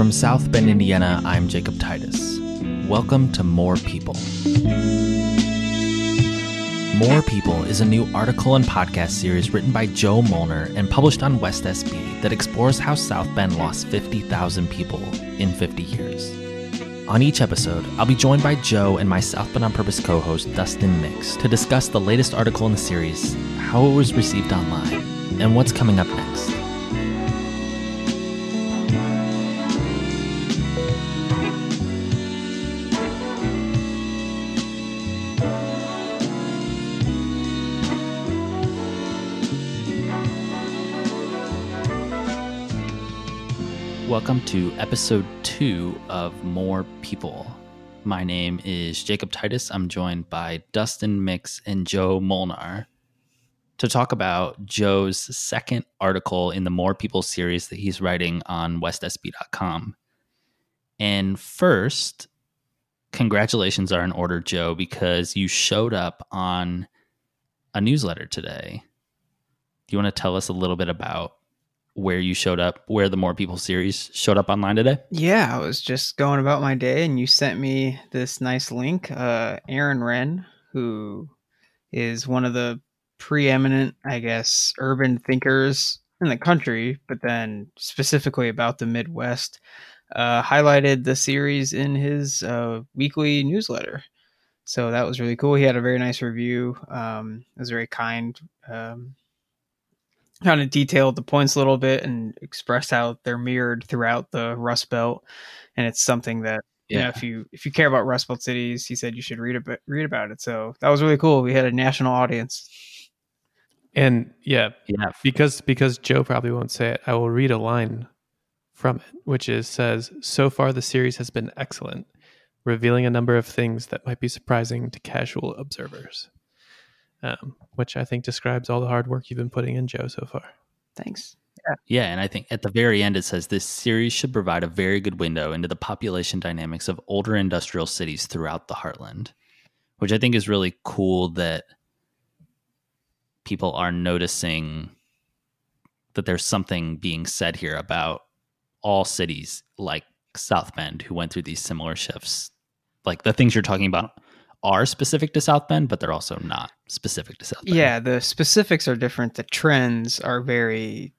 From South Bend, Indiana, I'm Jacob Titus. Welcome to More People. More People is a new article and podcast series written by Joe Molnar and published on West SB that explores how South Bend lost 50,000 people in 50 years. On each episode, I'll be joined by Joe and my South Bend on Purpose co host, Dustin Mix, to discuss the latest article in the series, how it was received online, and what's coming up next. Welcome to episode two of More People. My name is Jacob Titus. I'm joined by Dustin Mix and Joe Molnar to talk about Joe's second article in the More People series that he's writing on westsb.com. And first, congratulations are in order, Joe, because you showed up on a newsletter today. Do you want to tell us a little bit about where you showed up, where the More People series showed up online today? Yeah, I was just going about my day and you sent me this nice link. Uh, Aaron Renn, who is one of the preeminent, I guess, urban thinkers in the country, but then specifically about the Midwest, uh, highlighted the series in his uh, weekly newsletter. So that was really cool. He had a very nice review. Um, it was very kind. Um, kind of detailed the points a little bit and expressed how they're mirrored throughout the Rust Belt, and it's something that yeah. you know if you if you care about Rust Belt cities, he said you should read about read about it. So that was really cool. We had a national audience. And yeah, yeah, because because Joe probably won't say it, I will read a line from it, which is says, "So far, the series has been excellent, revealing a number of things that might be surprising to casual observers." Um, which I think describes all the hard work you've been putting in, Joe, so far. Thanks. Yeah. yeah, and I think at the very end it says this series should provide a very good window into the population dynamics of older industrial cities throughout the heartland, which I think is really cool that people are noticing that there's something being said here about all cities like South Bend who went through these similar shifts. Like the things you're talking about are specific to South Bend, but they're also not specific to South Bend. Yeah, the specifics are different. The trends are very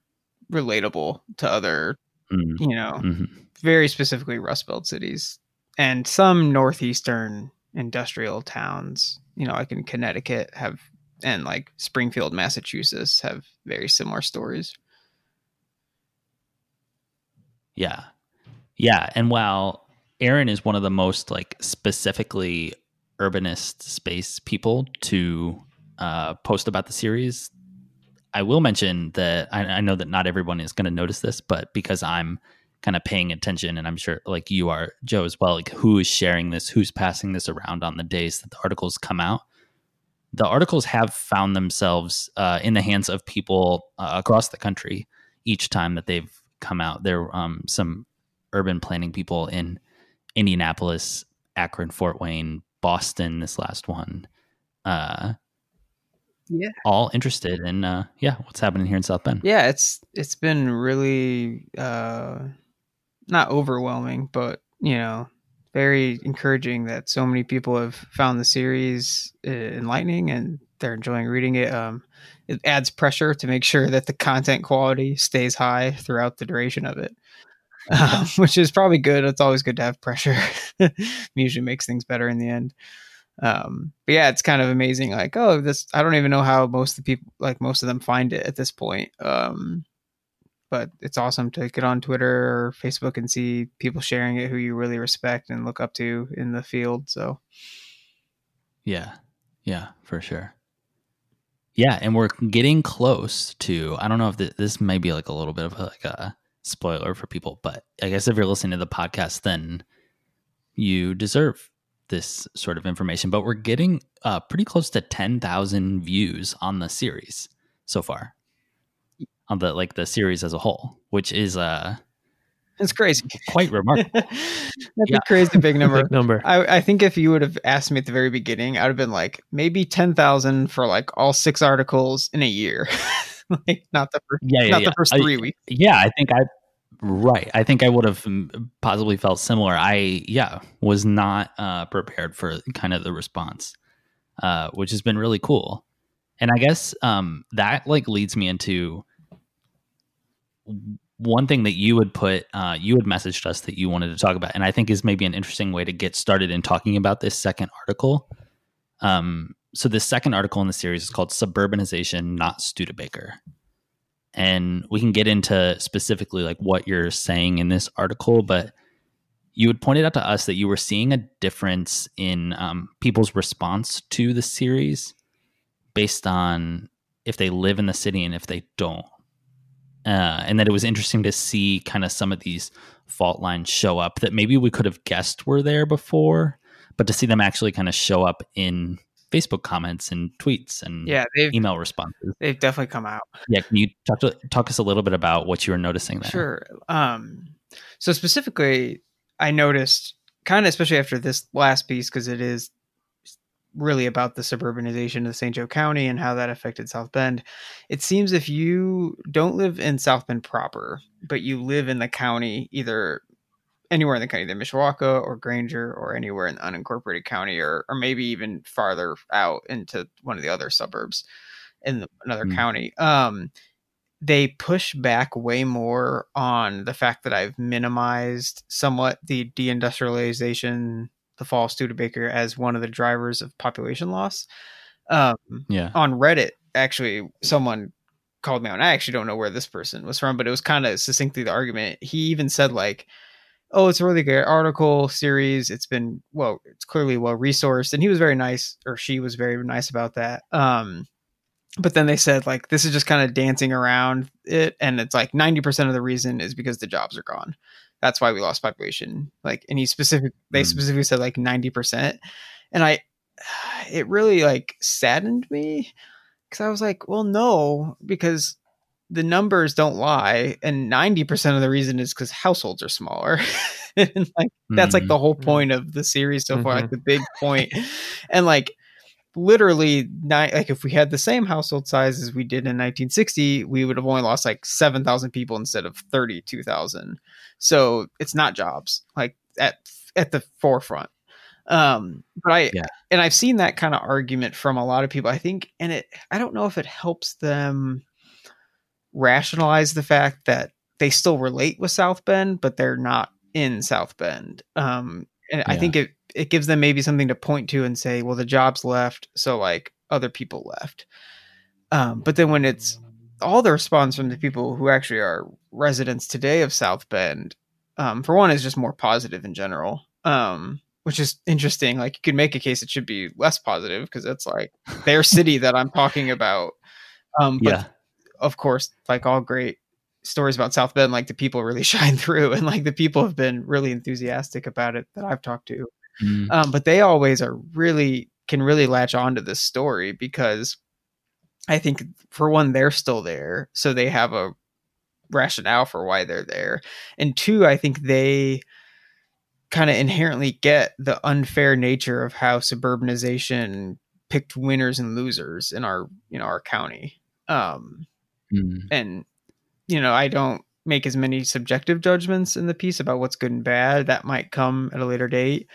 relatable to other, mm-hmm. you know, mm-hmm. very specifically Rust Belt cities and some northeastern industrial towns. You know, like in Connecticut have and like Springfield, Massachusetts have very similar stories. Yeah. Yeah, and while Aaron is one of the most like specifically urbanist space people to uh, post about the series. I will mention that I, I know that not everyone is going to notice this, but because I'm kind of paying attention, and I'm sure like you are, Joe, as well, like who is sharing this, who's passing this around on the days that the articles come out. The articles have found themselves uh, in the hands of people uh, across the country each time that they've come out. There are um, some urban planning people in Indianapolis, Akron, Fort Wayne, Boston, this last one. Uh, yeah, all interested in uh, yeah, what's happening here in South Bend. Yeah, it's it's been really uh, not overwhelming, but you know, very encouraging that so many people have found the series uh, enlightening and they're enjoying reading it. Um, it adds pressure to make sure that the content quality stays high throughout the duration of it. Um, which is probably good. It's always good to have pressure. usually makes things better in the end. Um, but yeah, it's kind of amazing. Like, oh, this I don't even know how most of the people, like most of them, find it at this point. Um, but it's awesome to get on Twitter or Facebook and see people sharing it who you really respect and look up to in the field. So, yeah, yeah, for sure. Yeah, and we're getting close to. I don't know if this, this may be like a little bit of like a spoiler for people, but I guess if you're listening to the podcast, then you deserve this sort of information. But we're getting uh, pretty close to 10,000 views on the series so far, on the like the series as a whole, which is uh, it's crazy. Quite remarkable. That's yeah. a crazy big number. big number. I, I, think if you would have asked me at the very beginning, I would have been like maybe ten thousand for like all six articles in a year. like not the first, yeah, yeah, not yeah. the first three I, weeks. Yeah, I think I Right. I think I would have possibly felt similar. I, yeah, was not uh, prepared for kind of the response, uh, which has been really cool. And I guess um, that like leads me into one thing that you would put, uh, you had messaged us that you wanted to talk about, and I think is maybe an interesting way to get started in talking about this second article. Um, so the second article in the series is called "Suburbanization, Not Studebaker," and we can get into specifically like what you're saying in this article, but you had pointed out to us that you were seeing a difference in um, people's response to the series based on if they live in the city and if they don't. Uh, and that it was interesting to see kind of some of these fault lines show up that maybe we could have guessed were there before, but to see them actually kind of show up in Facebook comments and tweets and yeah, email responses. They've definitely come out. Yeah, can you talk to talk us a little bit about what you were noticing there? Sure. Um, so specifically, I noticed kind of especially after this last piece because it is really about the suburbanization of St. Joe County and how that affected South Bend. It seems if you don't live in South Bend proper, but you live in the county, either anywhere in the county, either Mishawaka or Granger or anywhere in the unincorporated county, or or maybe even farther out into one of the other suburbs in the, another mm. county. Um, they push back way more on the fact that I've minimized somewhat the deindustrialization the fall of Studebaker as one of the drivers of population loss. Um, yeah. On Reddit, actually, someone called me out. I actually don't know where this person was from, but it was kind of succinctly the argument. He even said like, "Oh, it's a really good article series. It's been well, it's clearly well resourced." And he was very nice, or she was very nice about that. Um, but then they said like this is just kind of dancing around it, and it's like ninety percent of the reason is because the jobs are gone that's why we lost population. Like, and he specific, they mm. specifically said like 90%. And I, it really like saddened me because I was like, well, no, because the numbers don't lie. And 90% of the reason is because households are smaller. and like, that's like the whole hmm. point of the series so far, mm-hmm. like the big and like, literally like if we had the same household size as we did in 1960 we would have only lost like 7000 people instead of 32000 so it's not jobs like at at the forefront um but i yeah. and i've seen that kind of argument from a lot of people i think and it i don't know if it helps them rationalize the fact that they still relate with south bend but they're not in south bend um and yeah. i think it it gives them maybe something to point to and say, well, the jobs left, so like other people left. Um, but then when it's all the response from the people who actually are residents today of South Bend, um, for one, is just more positive in general, um, which is interesting. Like you could make a case it should be less positive because it's like their city that I'm talking about. Um, but yeah. Of course, like all great stories about South Bend, like the people really shine through, and like the people have been really enthusiastic about it that I've talked to. Mm. Um, but they always are really can really latch on to this story because I think for one, they're still there, so they have a rationale for why they're there, and two, I think they kind of inherently get the unfair nature of how suburbanization picked winners and losers in our you know our county. Um, mm. and you know, I don't make as many subjective judgments in the piece about what's good and bad. That might come at a later date.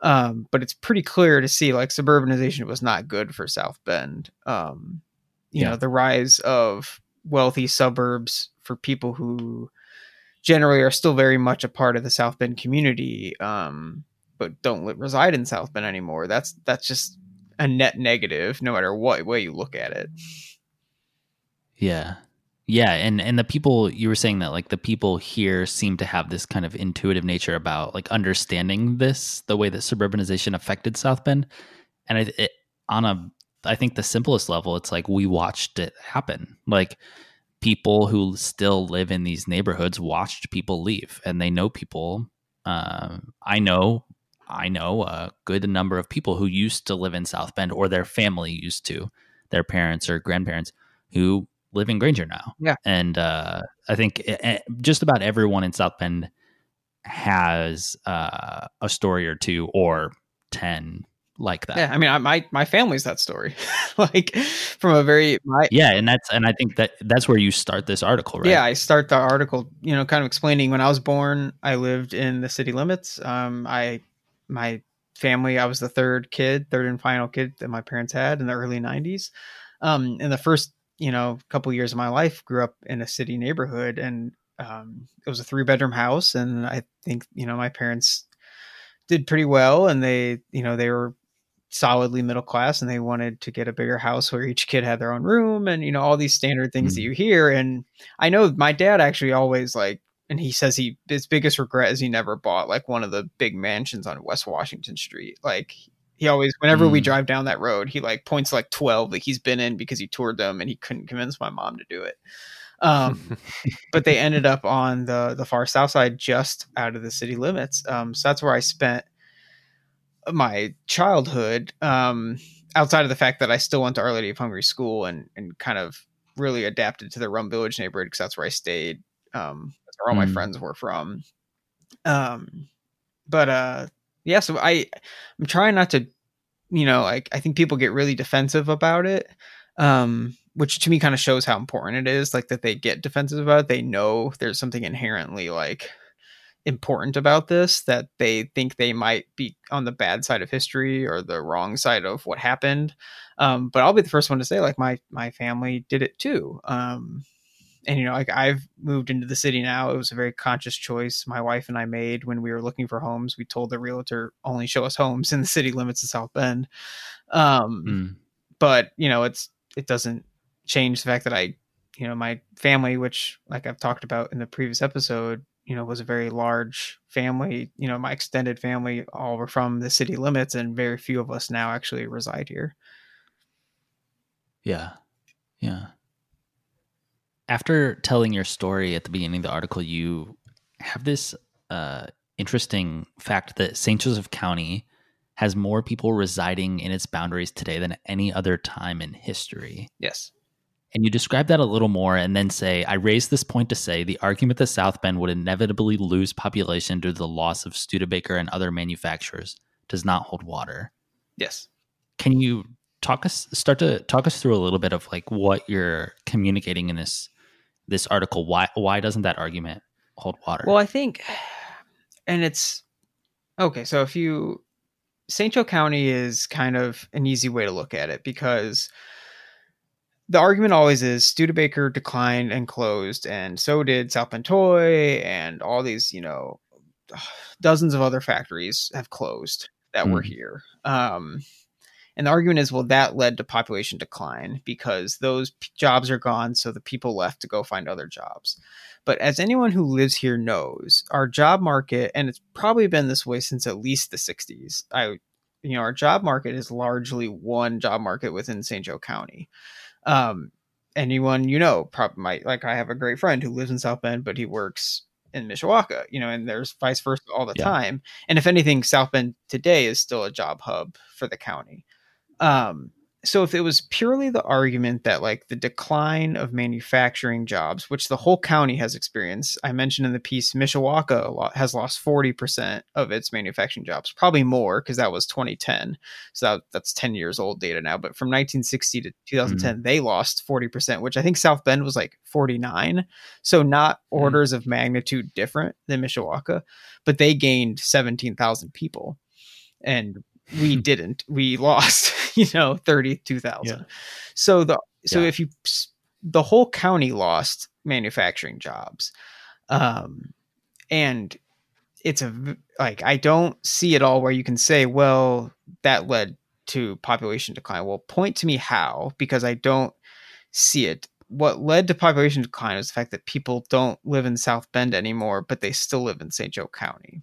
Um, but it's pretty clear to see like suburbanization was not good for South Bend. Um, you yeah. know, the rise of wealthy suburbs for people who generally are still very much a part of the South Bend community, um, but don't reside in South Bend anymore. That's that's just a net negative, no matter what way you look at it. Yeah, yeah, and and the people you were saying that like the people here seem to have this kind of intuitive nature about like understanding this the way that suburbanization affected South Bend, and it, it, on a I think the simplest level, it's like we watched it happen. Like people who still live in these neighborhoods watched people leave, and they know people. Uh, I know, I know a good number of people who used to live in South Bend, or their family used to, their parents or grandparents who live in Granger now. Yeah. And uh, I think it, it, just about everyone in South Bend has uh, a story or two or 10 like that. Yeah, I mean, I, my my family's that story, like from a very my, yeah, and that's and I think that that's where you start this article, right? Yeah, I start the article, you know, kind of explaining when I was born, I lived in the city limits. Um, I my family, I was the third kid, third and final kid that my parents had in the early '90s. Um, in the first, you know, a couple years of my life, grew up in a city neighborhood, and um, it was a three bedroom house, and I think you know my parents did pretty well, and they, you know, they were solidly middle class and they wanted to get a bigger house where each kid had their own room and you know all these standard things mm that you hear and i know my dad actually always like and he says he his biggest regret is he never bought like one of the big mansions on west washington street like he always whenever mm we drive down that road he like points like 12 that he's been in because he toured them and he couldn't convince my mom to do it um, but they ended up on the the far south side just out of the city limits um, so that's where i spent my childhood, um, outside of the fact that I still went to Our Lady of Hungary School and and kind of really adapted to the Rum Village neighborhood because that's where I stayed. Um, that's where all mm. my friends were from. Um, but uh, yeah, so I I'm trying not to, you know, like I think people get really defensive about it. Um, which to me kind of shows how important it is, like that they get defensive about it. They know there's something inherently like important about this that they think they might be on the bad side of history or the wrong side of what happened um, but i'll be the first one to say like my my family did it too um, and you know like i've moved into the city now. It was a very conscious choice my wife and i made when we were looking for homes. We told the realtor only show us homes in the city limits of south bend. Um, mm. but you know it's it doesn't change the fact that i you know my family which like i've talked about in the previous episode you know was a very large family. You know my extended family all were from the city limits and very few of us now actually reside here. Yeah. Yeah after telling your story at the beginning of the article you have this uh, interesting fact that st joseph county has more people residing in its boundaries today than any other time in history yes and you describe that a little more and then say, I raise this point to say the argument that South Bend would inevitably lose population due to the loss of Studebaker and other manufacturers does not hold water. Yes. Can you talk us start to talk us through a little bit of like what you're communicating in this this article? Why why doesn't that argument hold water? Well, I think and it's okay, so if you St. Joe County is kind of an easy way to look at it because the argument always is Studebaker declined and closed, and so did South Toy, and all these, you know, dozens of other factories have closed that mm. were hmm. here. Um, and the argument is, well, that led to population decline because those p- jobs are gone, so the people left to go find other jobs. But as anyone who lives here knows, our job market, and it's probably been this way since at least the 60s. I, you know, our job market is largely one job market within St. Joe County um, anyone you know probably might like I have a great friend who lives in South Bend, but he works in Mishawaka, you know, and there's vice versa all the yeah. time. And if anything, South Bend today is still a job hub for the county. Um, so if it was purely the argument that like the decline of manufacturing jobs which the whole county has experienced i mentioned in the piece mishawaka has lost 40% of its manufacturing jobs probably more because that was 2010 so that, that's 10 years old data now but from 1960 to 2010 mm-hmm. they lost 40% which i think south bend was like 49 so not mm-hmm. orders of magnitude different than mishawaka but they gained 17000 people and we didn't. We lost, you know, 32,000. Yeah. So the so yeah. if you the whole county lost manufacturing jobs. Um and it's a like I don't see it all where you can say, well, that led to population decline. Well, point to me how because I don't see it. What led to population decline is the fact that people don't live in South Bend anymore, but they still live in St. Joe County.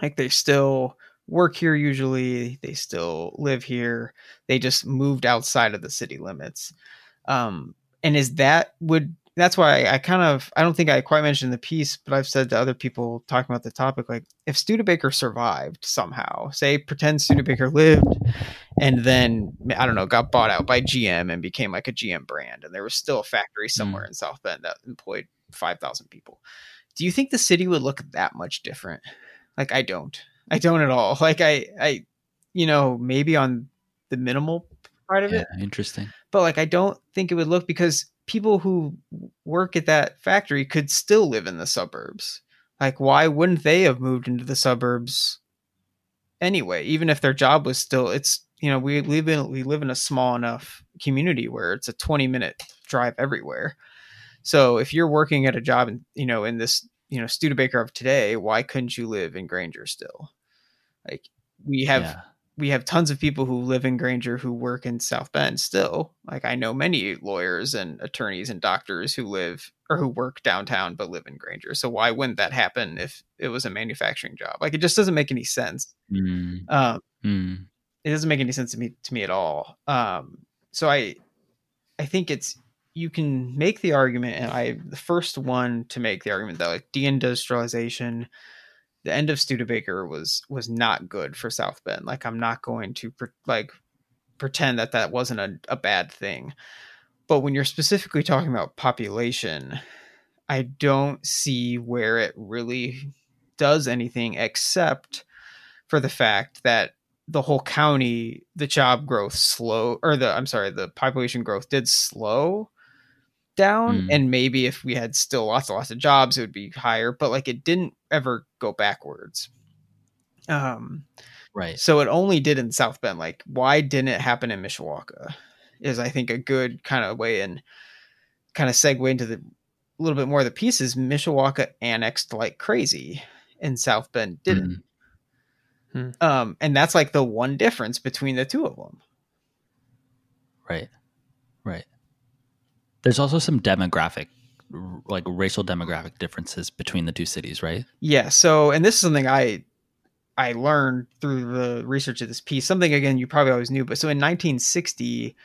Like they still work here usually they still live here they just moved outside of the city limits um and is that would that's why I, I kind of I don't think I quite mentioned the piece, but I've said to other people talking about the topic, like if Studebaker survived somehow, say pretend Studebaker lived and then I don't know, got bought out by GM and became like a GM brand, and there was still a factory somewhere mm. in South Bend that employed five thousand people. Do you think the city would look that much different? Like I don't. I don't at all. Like I, I, you know, maybe on the minimal part of yeah, it. Interesting. But like I don't think it would look because people who work at that factory could still live in the suburbs. Like why wouldn't they have moved into the suburbs anyway, even if their job was still it's you know, we live in we live in a small enough community where it's a 20 minute drive everywhere. So if you're working at a job in you know in this you know Studebaker of today, why couldn't you live in Granger still? Like we have yeah. we have tons of people who live in Granger who work in South Bend still. Like I know many lawyers and attorneys and doctors who live or who work downtown but live in Granger. So why wouldn't that happen if it was a manufacturing job? Like it just doesn't make any sense. Mm. Um, mm it doesn't make any sense to me to me at all. Um, so I I think it's you can make the argument, and I the first one to make the argument that like deindustrialization, the end of Studebaker was was not good for South Bend. Like I'm not going to pre- like pretend that that wasn't a, a bad thing, but when you're specifically talking about population, I don't see where it really does anything except for the fact that the whole county, the job growth slow, or the I'm sorry, the population growth did slow down. Mm. And maybe if we had still lots and lots of jobs, it would be higher. But like it didn't ever go backwards. Um, right. So it only did in South Bend. Like, why didn't it happen in Mishawaka? Is I think a good kind of way and kind of segue into the a little bit more of the pieces. Mishawaka annexed like crazy, and South Bend didn't. Mm. Um, and that's like the one difference between the two of them. Right. Right. There's also some demographic like racial demographic differences between the two cities, right? Yeah. So, and this is something I I learned through the research of this piece. Something again you probably always knew, but so in 1960,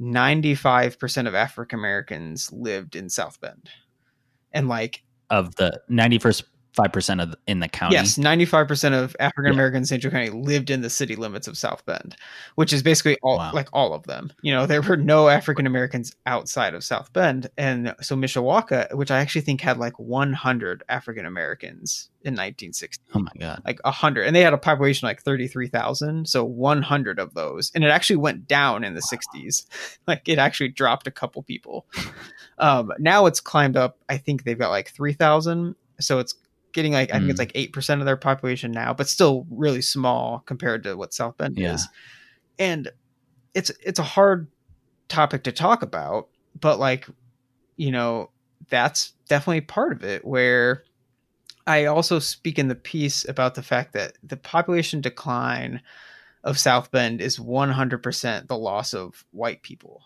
95% of African Americans lived in South Bend. And like of the 91st five percent of in the county. Yes, ninety five percent of African Americans yeah. in. Joe County lived in the city limits of South Bend, which is basically all wow. like all of them. You know, there were no African Americans outside of South Bend, and so Mishawaka, which I actually think had like one hundred African Americans in nineteen sixty. Oh my god, like hundred, and they had a population like thirty three thousand, so one hundred of those, and it actually went down in the sixties. Wow. Like it actually dropped a couple people. um, now it's climbed up. I think they've got like three thousand, so it's getting like I think it's mm. like eight percent of their population now, but still really small compared to what South Bend yeah. is. And it's it's a hard topic to talk about, but like you know that's definitely part of it. Where I also speak in the piece about the fact that the population decline of South Bend is 100% the loss of white people.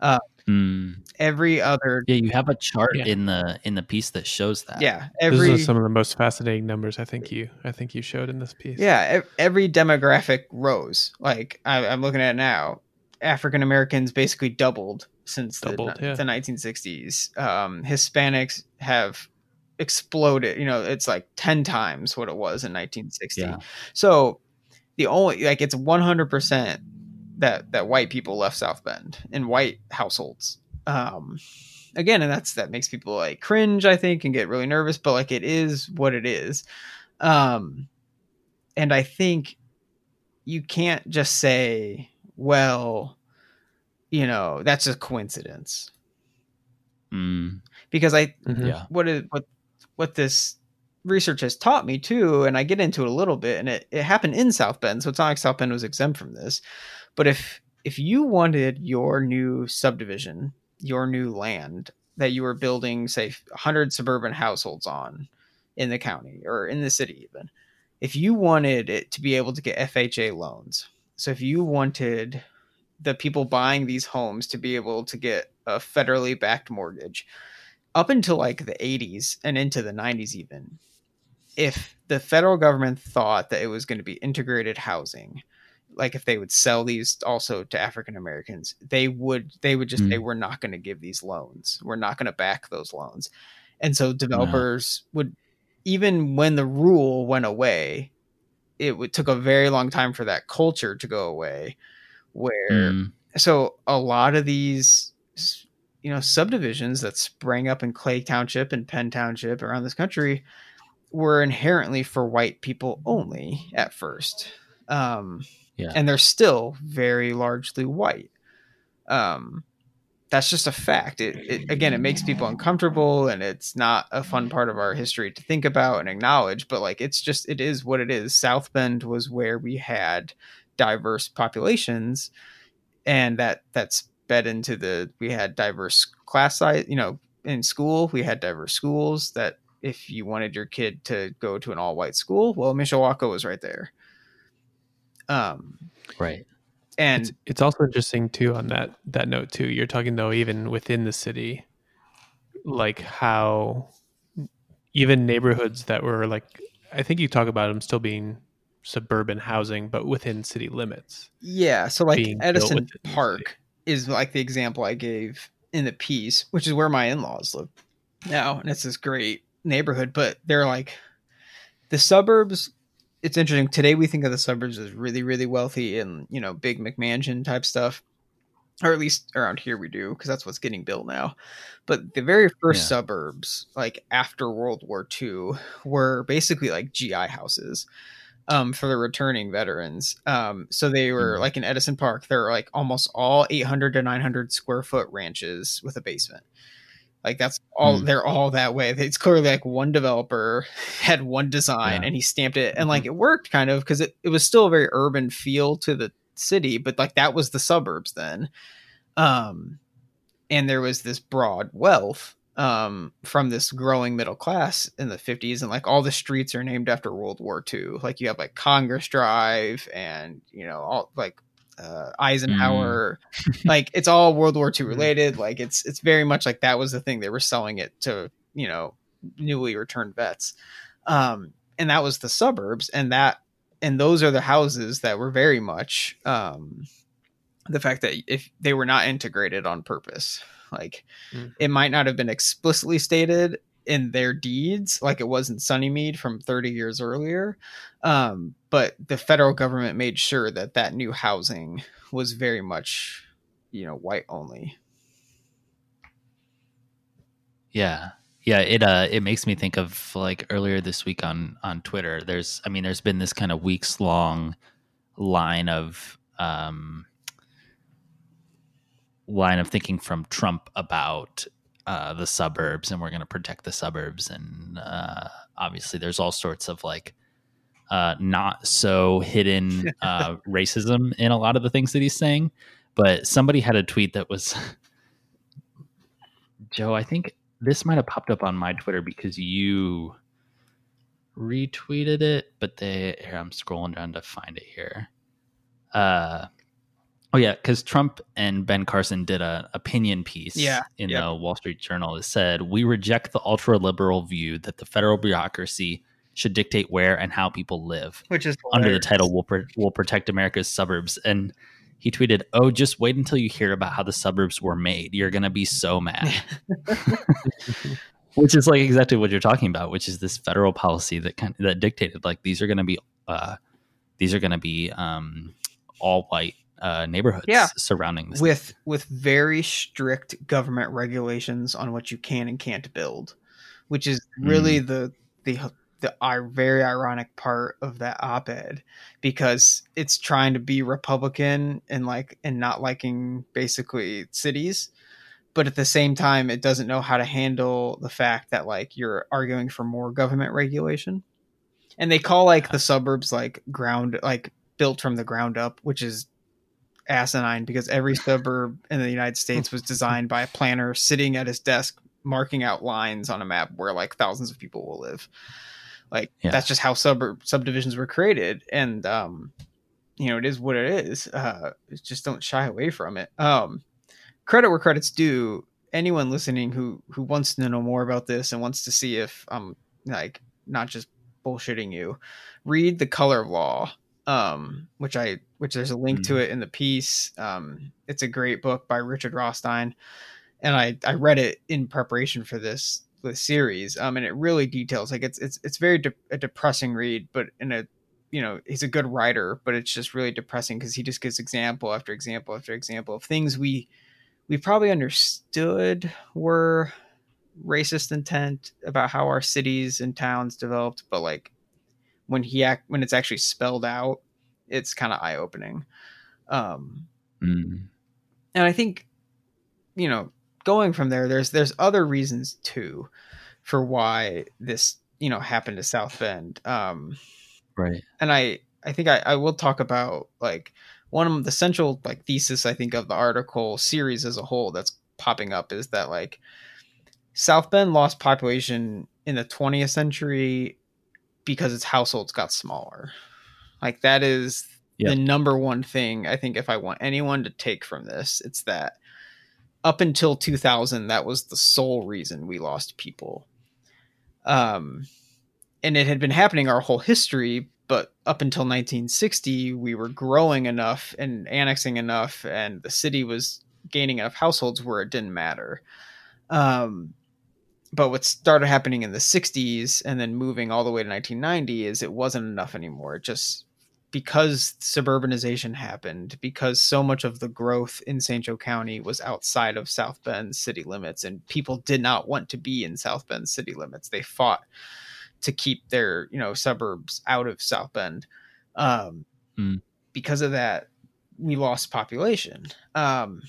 Uh, mm. Every other yeah, you have a chart yeah. in the in the piece that shows that. Yeah, every Those are some of the most fascinating numbers I think you I think you showed in this piece. Yeah, every demographic rose. Like I, am looking at now, African Americans basically doubled since doubled, the, yeah. the 1960s. Um, Hispanics have exploded. You know, it's like ten times what it was in 1960. Yeah. So the only like it's 100 percent that that white people left South Bend in white households. Um, again, and that's that makes people like cringe, I think, and get really nervous. But like, it is what it is. Um, and I think you can't just say, well, you know, that's a coincidence. Mm. Because I, mm-hmm. yeah. what is what what this research has taught me too, and I get into it a little bit, and it, it happened in South Bend, so it's not like South Bend was exempt from this. But if if you wanted your new subdivision, your new land that you were building, say, 100 suburban households on in the county or in the city, even, if you wanted it to be able to get FHA loans, so if you wanted the people buying these homes to be able to get a federally backed mortgage, up until like the 80s and into the 90s, even, if the federal government thought that it was going to be integrated housing, like if they would sell these also to African Americans, they would they would just mm. say we're not going to give these loans. We're not going to back those loans. And so developers no. would even when the rule went away, it would, took a very long time for that culture to go away where mm. so a lot of these you know subdivisions that sprang up in Clay Township and Penn Township around this country were inherently for white people only at first Um, yeah. And they're still very largely white. Um, that's just a fact. It, it, again, it makes people uncomfortable, and it's not a fun part of our history to think about and acknowledge. But like, it's just it is what it is. South Bend was where we had diverse populations, and that that's bed into the we had diverse class size. You know, in school we had diverse schools that if you wanted your kid to go to an all white school, well, Mishawaka was right there. Um, right. And it's, it's, also interesting too on that that note too. You're talking though even within the city, like how even neighborhoods that were like I think you talk about them still being suburban housing, but within city limits. Yeah. So like Edison Park is like the example I gave in the piece, which is where my in laws live now, and it's this great neighborhood. But they're like the suburbs it's interesting. Today we think of the suburbs as really, really wealthy and you know big McMansion type stuff, or at least around here we do because that's what's getting built now. But the very first yeah. suburbs, like after World War II, were basically like GI houses um, for the returning veterans. Um, so they were mm-hmm. like in Edison Park, they're like almost all 800 to 900 square foot ranches with a basement. Like that's all mm. they're all that way. It's clearly like one developer had one design yeah. and he stamped it and like mm-hmm. it worked kind of because it, it was still a very urban feel to the city, but like that was the suburbs then. Um and there was this broad wealth um from this growing middle class in the 50s and like all the streets are named after World War II. Like you have like Congress Drive and you know all like uh, Eisenhower. Mm. like it's all World War II mm. related. Like it's it's very much like that was the thing they were selling it to you know newly returned vets, um, and that was the suburbs, and that and those are the houses that were very much um, the fact that if they were not integrated on purpose, like mm. it might not have been explicitly stated in their deeds like it was in Sunnymede from 30 years earlier. Um, but the federal government made sure that that new housing was very much, you know, white only. Yeah. Yeah, it uh it makes me think of like earlier this week on on Twitter. There's I mean there's been this kind of weeks long line of um line of thinking from Trump about uh, the suburbs and we're going to protect the suburbs. And uh, obviously, there's all sorts of like uh, not so hidden uh, racism in a lot of the things that he's saying. But somebody had a tweet that was Joe. I think this might have popped up on my Twitter because you retweeted it, but they here I'm scrolling down to find it here. Uh Oh yeah, because Trump and Ben Carson did an opinion piece yeah, in yep. the Wall Street Journal that said we reject the ultra liberal view that the federal bureaucracy should dictate where and how people live. Which is hilarious. under the title "We'll, Pro- we'll protect America's suburbs." And he tweeted, "Oh, just wait until you hear about how the suburbs were made. You're gonna be so mad." which is like exactly what you're talking about, which is this federal policy that kind of, that dictated like these are going to be uh, these are going to be um, all white uh, neighborhoods yeah. surrounding this with thing. with very strict government regulations on what you can and can't build, which is really mm. the the the very ironic part of that op-ed because it's trying to be Republican and like and not liking basically cities, but at the same time it doesn't know how to handle the fact that like you're arguing for more government regulation. And they call like the suburbs like ground like built from the ground up, which is asinine because every suburb in the United States was designed by a planner sitting at his desk marking out lines on a map where like thousands of people will live. Like yeah. that's just how suburb subdivisions were created, and um, you know it is what it is. Uh, just don't shy away from it. Um, credit where credit's due. Anyone listening who who wants to know more about this and wants to see if I'm like not just bullshitting you, read the Color of Law um, which I which there's a link mm. to it in the piece. Um, it's a great book by Richard Rothstein, and I I read it in preparation for this this series. Um, and it really details like it's it's it's very de- a depressing read, but in a you know he's a good writer, but it's just really depressing because he just gives example after example after example of things we we probably understood were racist intent about how our cities and towns developed, but like when he act when it's actually spelled out it's kind of eye opening. Um, Mm. and I think, you know, going from there, there's there's other reasons too for why this you know happened to South Bend. Um, Right. and I I think I, I will talk about like one of the central like thesis I think of the article series as a whole that's popping up is that like South Bend lost population in the 20th century because its households got smaller. Like that is Yep. the number one thing I think if I want anyone to take from this, it's that up until 2000 that was the sole reason we lost people. Um and it had been happening our whole history but up until 1960 we were growing enough and annexing enough and the city was gaining enough households where it didn't matter um, but what started happening in the 60s and then moving all the way to 1990 is it wasn't enough anymore it just because suburbanization happened because so much of the growth in st joe county was outside of south bend city limits and people did not want to be in south bend city limits they fought to keep their you know suburbs out of South Bend. Um, Mm. Because of that, we lost population, um,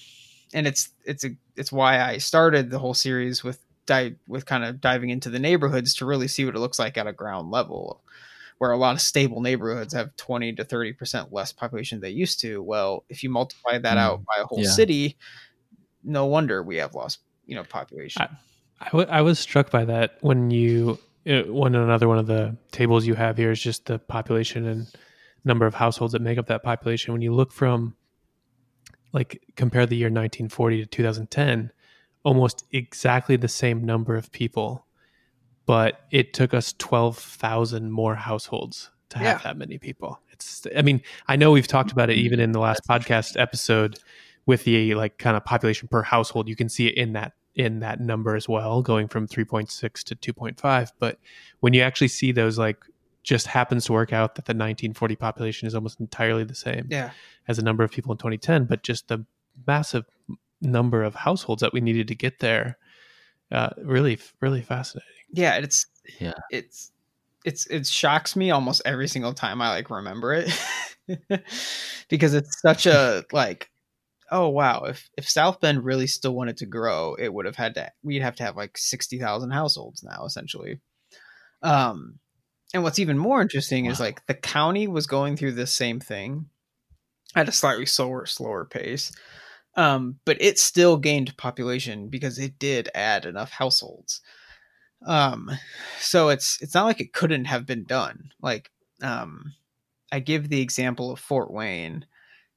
and it's it's a it's why I started the whole series with di- with kind of diving into the neighborhoods to really see what it looks like at a ground level. Where a lot of stable neighborhoods have 20 to 30% less population than they used to. Well, if you multiply that Mm. out by a whole Yeah. city, no wonder we have lost, you know, population. I, w- I was struck by that when you uh, one another one of the tables you have here is just the population and number of households that make up that population. When you look from like compare the year 1940 to 2010, almost exactly the same number of people, but it took us 12,000 more households to have Yeah. that many people. It's I mean, I know we've talked about it even in the last podcast episode with the like kind of population per household. You can see it in that in that number as well, going from 3.6 to 2.5. But when you actually see those, like, just happens to work out that the 1940 population is almost entirely the same yeah. as the number of people in 2010, but just the massive number of households that we needed to get there. Uh, really, really fascinating. Yeah. It's, Yeah. it's it's it shocks me almost every single time I like remember it because it's such a like oh wow if if South Bend really still wanted to grow it would have had to we'd have to have like 60,000 households now essentially um and what's even more interesting is like the county was going through this same thing at a slightly slower slower pace um but it still gained population because it did add enough households. Um so it's it's not like it couldn't have been done. Like um i give the example of fort wayne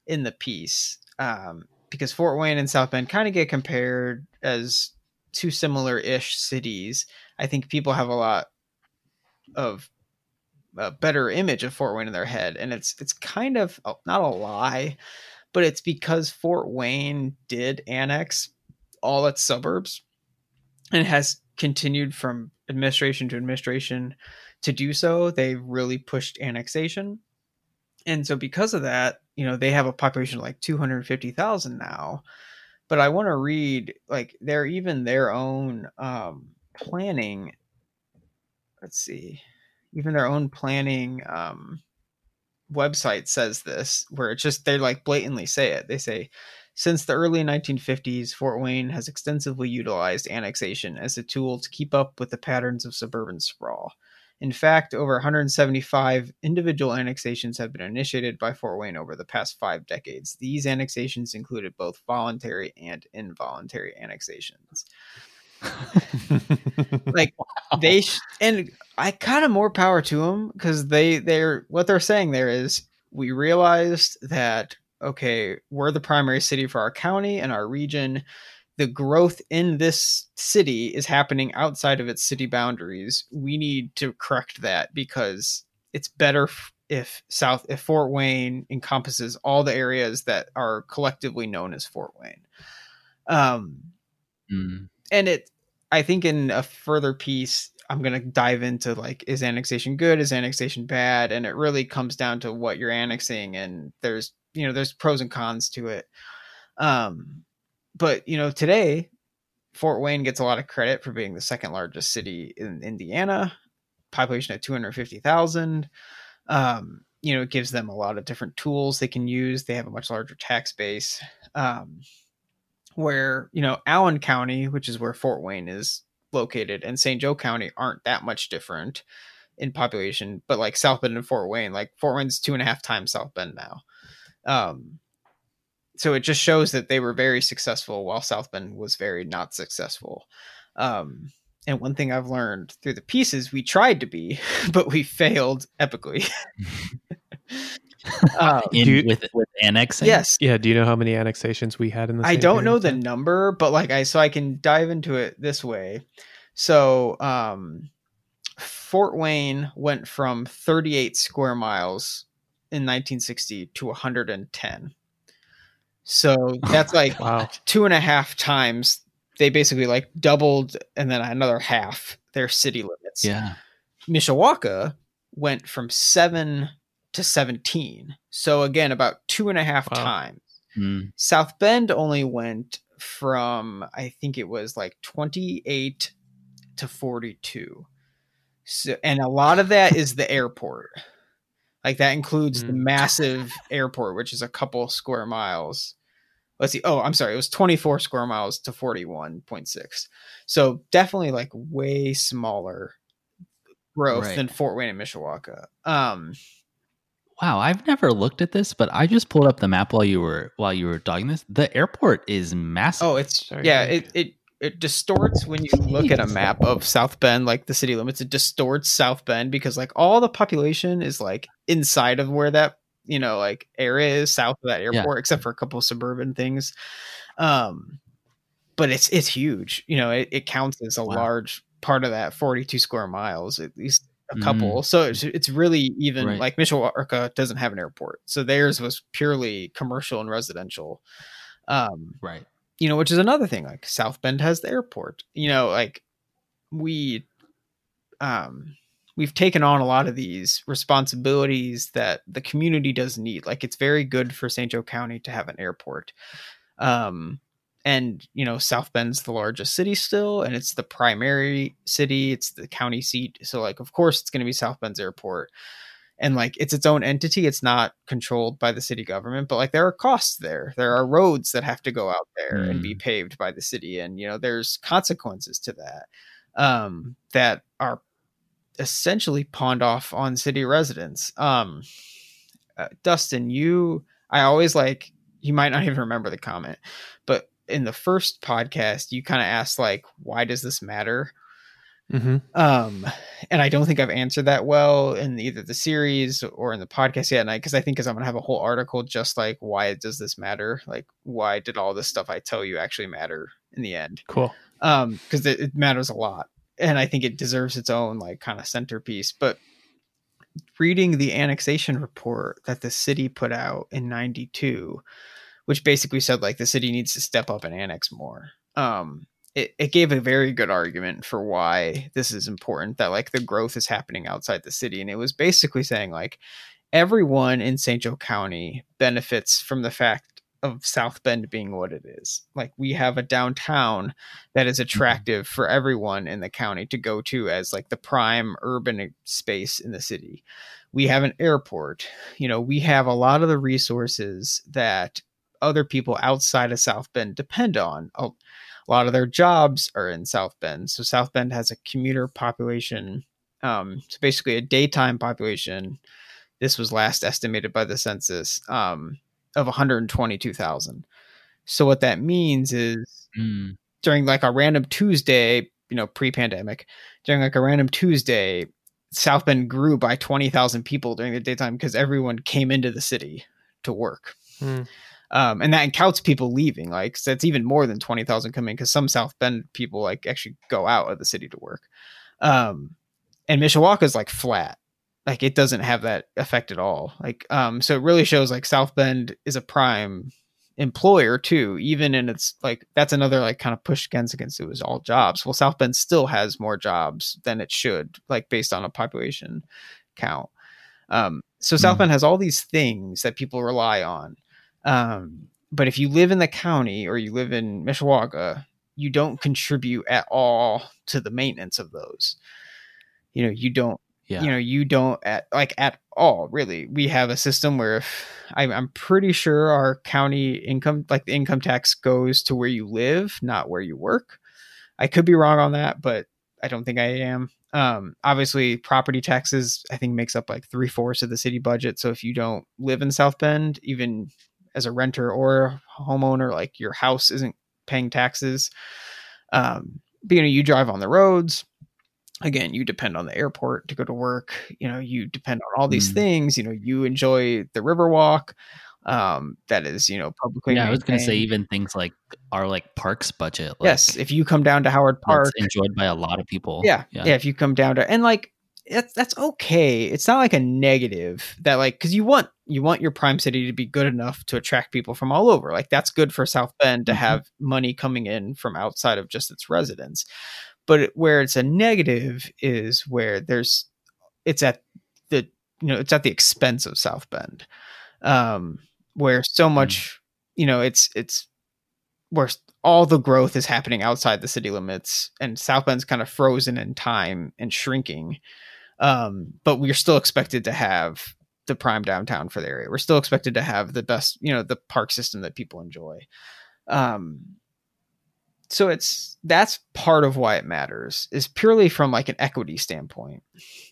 in the piece um because fort wayne and south bend kind of get compared as two similar-ish cities. I think people have a lot of a better image of fort wayne in their head and it's it's kind of oh, not a lie but it's because fort wayne did annex all its suburbs and has continued from administration to administration to do so. They really pushed annexation. And so because of that, you know, they have a population of like 250,000 now. But I want to read like they're even their own um planning let's see. Even their own planning um website says this where it's just they like blatantly say it. They say since the early 1950s, Fort Wayne has extensively utilized annexation as a tool to keep up with the patterns of suburban sprawl. In fact, over 175 individual annexations have been initiated by Fort Wayne over the past five decades. These annexations included both voluntary and involuntary annexations. Like they sh- and I kind of more power to them because they they're what they're saying there is we realized that okay we're the primary city for our county and our region. The growth in this city is happening outside of its city boundaries. We need to correct that because it's better if south if fort wayne encompasses all the areas that are collectively known as fort wayne. Um Mm. And it i think in a further piece i'm going to dive into like is annexation good is annexation bad and it really comes down to what you're annexing and there's you know there's pros and cons to it um but you know today fort wayne gets a lot of credit for being the second largest city in indiana population at 250000 um you know, it gives them a lot of different tools they can use. They have a much larger tax base. Um, where, you know, Allen County, which is where Fort Wayne is located, and St. Joe County aren't that much different in population, but like South Bend and Fort Wayne, like Fort Wayne's two and a half times South Bend now. Um, so it just shows that they were very successful while South Bend was very not successful. Um, and one thing I've learned through the pieces, we tried to be, but we failed epically. um, in, you, with with annexing. Yes. Yeah. Do you know how many annexations we had in the? City? I don't know the number, but like I so I can dive into it this way. So um, Fort Wayne went from 38 square miles in 1960 to 110. So that's like wow. two and a half times. They basically like doubled and then another half their city limits. Yeah. Mishawaka went from seven to 17. So again, about two and a half wow. times. Mm. South Bend only went from, I think it was like 28 to 42. So, and a lot of that is the airport. Like that includes mm. the massive airport, which is a couple square miles let's see. Oh, I'm sorry. It was 24 square miles to 41.6. So definitely like way smaller growth right. than Fort Wayne and Mishawaka. Um, wow, I've never looked at this, but I just pulled up the map while you were while you were talking this. The airport is massive. Oh, it's sorry, yeah. It it it distorts when you look at a map of South Bend, like the city limits. It distorts South Bend because like all the population is like inside of where that you know like areas south of that airport yeah. except for a couple suburban things um but it's it's huge you know it, it counts as a wow. large part of that 42 square miles at least a couple mm. so it's, it's really even right. like mishawaka doesn't have an airport so theirs was purely commercial and residential um right you know which is another thing like south bend has the airport you know like we um we've taken on a lot of these responsibilities that the community does need. Like it's very good for St. Joe County to have an airport. Um, and you know, South Bend's the largest city still, and it's the primary city. It's the county seat, so like, of course, it's going to be South Bend's airport. And like, it's its own entity. It's not controlled by the city government, but like, there are costs there. There are roads that have to go out there mm. and be mm. paved by the city, and you know, there's consequences to that um, that are essentially pawned off on city residents. Um, uh, Dustin, you, I always like, you might not even remember the comment, but in the first podcast, you kind of asked like, why does this matter? Mm-hmm. Um, and I don't think I've answered that well in either the series or in the podcast yet. And I, cause I think cause I'm going to have a whole article just like, why does this matter? Like, why did all this stuff I tell you actually matter in the end? Cool. Um, cause it, it matters a lot and I think it deserves its own like kind of centerpiece. But reading the annexation report that the city put out in 92 which basically said like the city needs to step up and annex more um it, it gave a very good argument for why this is important that like the growth is happening outside the city and it was basically saying like everyone in st joe county benefits from the fact of South Bend being what it is. Like we have a downtown that is mm-hmm. attractive for everyone in the county to go to as like the prime urban space in the city. We have an airport. You know, we have a lot of the resources that other people outside of South Bend depend on. A, a lot of their jobs are in South Bend. So South Bend has a commuter population. Um, so basically a daytime population. This was last estimated by the census. Um, of 122,000. So what that means is mm. during like a random Tuesday, you know, pre-pandemic, during like a random Tuesday, South Bend grew by 20,000 people during the daytime because everyone came into the city to work. Mm. Um, and that counts people leaving. Like so it's even more than 20,000 coming because some South Bend people like actually go out of the city to work. Um, and Mishawaka is like flat like it doesn't have that effect at all like um so it really shows like south bend is a prime employer too even in its like that's another like kind of push against against it was all jobs well south bend still has more jobs than it should like based on a population count um so mm. south bend has all these things that people rely on um but if you live in the county or you live in mishawaka you don't contribute at all to the maintenance of those you know you don't Yeah. You know, you don't at like at all really. We have a system where if I, I'm pretty sure our county income, like the income tax, goes to where you live, not where you work. I could be wrong on that, but I don't think I am. Um, obviously, property taxes I think makes up like three fourths of the city budget. So if you don't live in South Bend, even as a renter or a homeowner, like your house isn't paying taxes. Um, but, you know, you drive on the roads. Again, you depend on the airport to go to work. You know, you depend on all these Mm. things. You know, you enjoy the Riverwalk. Um, that is, you know, publicly. yeah, I was going to say even things like our like parks budget. Like, yes. If you come down to Howard Park, that's enjoyed by a lot of people. yeah, yeah. If you come down to and like that's that's okay. It's not like a negative that like because you want you want your prime city to be good enough to attract people from all over. Like that's good for South Bend to Mhm. have money coming in from outside of just its residents. But where it's a negative is where there's it's at the you know it's at the expense of South Bend, um, where so much you know it's it's where all the growth is happening outside the city limits and South Bend's kind of frozen in time and shrinking. Um, but we're still expected to have the prime downtown for the area. We're still expected to have the best, you know, the park system that people enjoy. Um, so it's that's part of why it matters is purely from like an equity standpoint.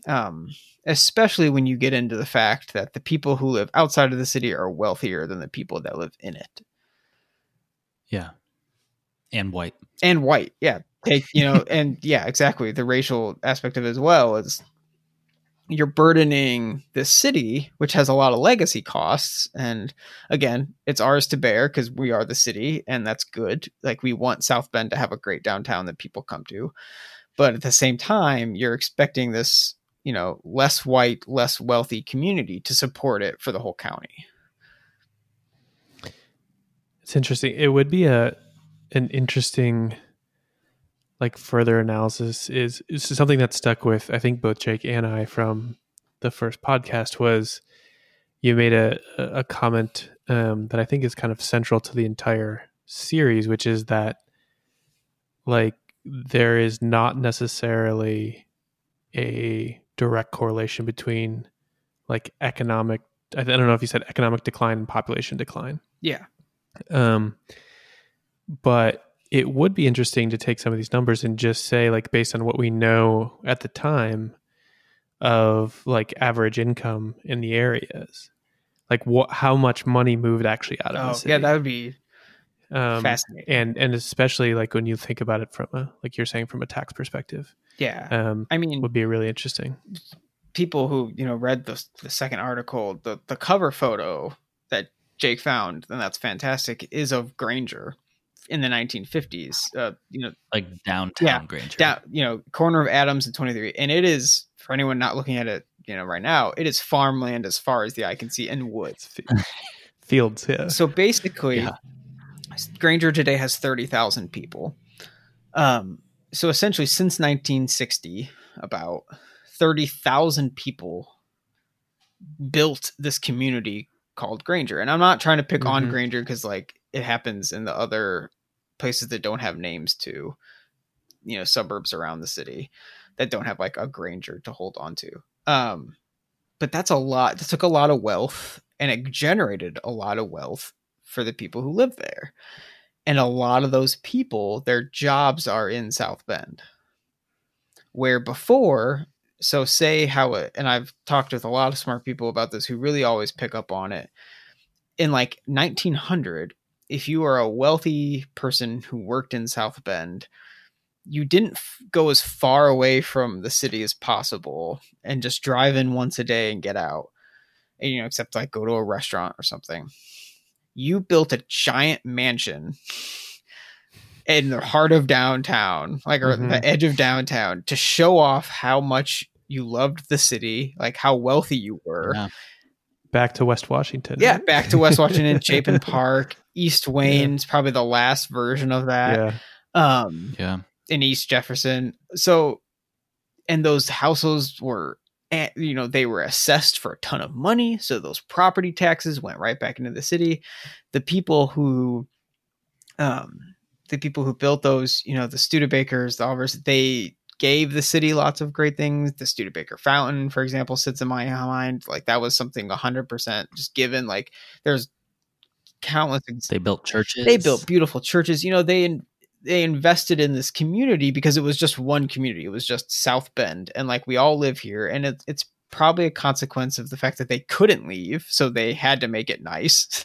Um, especially when you get into the fact that the people who live outside of the city are wealthier than the people that live in it. Yeah. And white. and white yeah take you know and yeah exactly the racial aspect of it as well is you're burdening the city which has a lot of legacy costs. And again it's ours to bear because we are the city and that's good. Like we want south bend to have a great downtown that people come to. But at the same time you're expecting this you know less white less wealthy community to support it for the whole county. It's interesting. It would be a an interesting like further analysis is, is something that stuck with I think both Jake and I from the first podcast was you made a a comment um, that I think is kind of central to the entire series, which is that like there is not necessarily a direct correlation between like economic I don't know if you said economic decline and population decline. yeah Um, but it would be interesting to take some of these numbers and just say, like, based on what we know at the time of like average income in the areas, like what, how much money moved actually out of the oh city. yeah that would be um, fascinating and and especially like when you think about it from a like you're saying from a tax perspective, yeah um, i mean would be really interesting. people who you know read the the second article, the the cover photo that Jake found, and that's fantastic, is of Granger in the 1950s. Uh, you know, Like downtown Yeah, Granger. down you know corner of Adams and 23, and it is for anyone not looking at it, you know, right now, it is farmland as far as the eye can see and woods. Fields, yeah. So basically, Yeah. Granger today has 30,000 people. Um, so essentially, since 1960, about 30,000 people built this community called Granger. And I'm not trying to pick on Mhm. Granger because, like, it happens in the other places that don't have names to, you know, suburbs around the city that don't have like a Granger to hold on to. Um, but that's a lot. That took a lot of wealth and it generated a lot of wealth for the people who live there. And a lot of those people, their jobs are in South Bend. Where before, so say how it, and I've talked with a lot of smart people about this who really always pick up on it. In like 1900, if you are a wealthy person who worked in South Bend, you didn't f- go as far away from the city as possible and just drive in once a day and get out. And, you know, except like go to a restaurant or something. You built a giant mansion in the heart of downtown, like or Mhm. the edge of downtown, to show off how much you loved the city, like how wealthy you were. Yeah. Back to West Washington. Yeah, back to West Washington, Chapin Park, East Wayne's probably the last version of that. yeah. Um, Yeah. in East Jefferson. So, and those households were, eh, you know, they were assessed for a ton of money. So those property taxes went right back into the city. The people who, um, the people who built those, you know, the Studebakers, the Olivers, they gave the city lots of great things. The Studebaker Fountain, for example, sits in my mind. Like that was something 100% just given. Like there's countless. They built churches. They built beautiful churches. You know, they they invested in this community because it was just one community. It was just South Bend, and like we all live here, and it, it's probably a consequence of the fact that they couldn't leave, so they had to make it nice.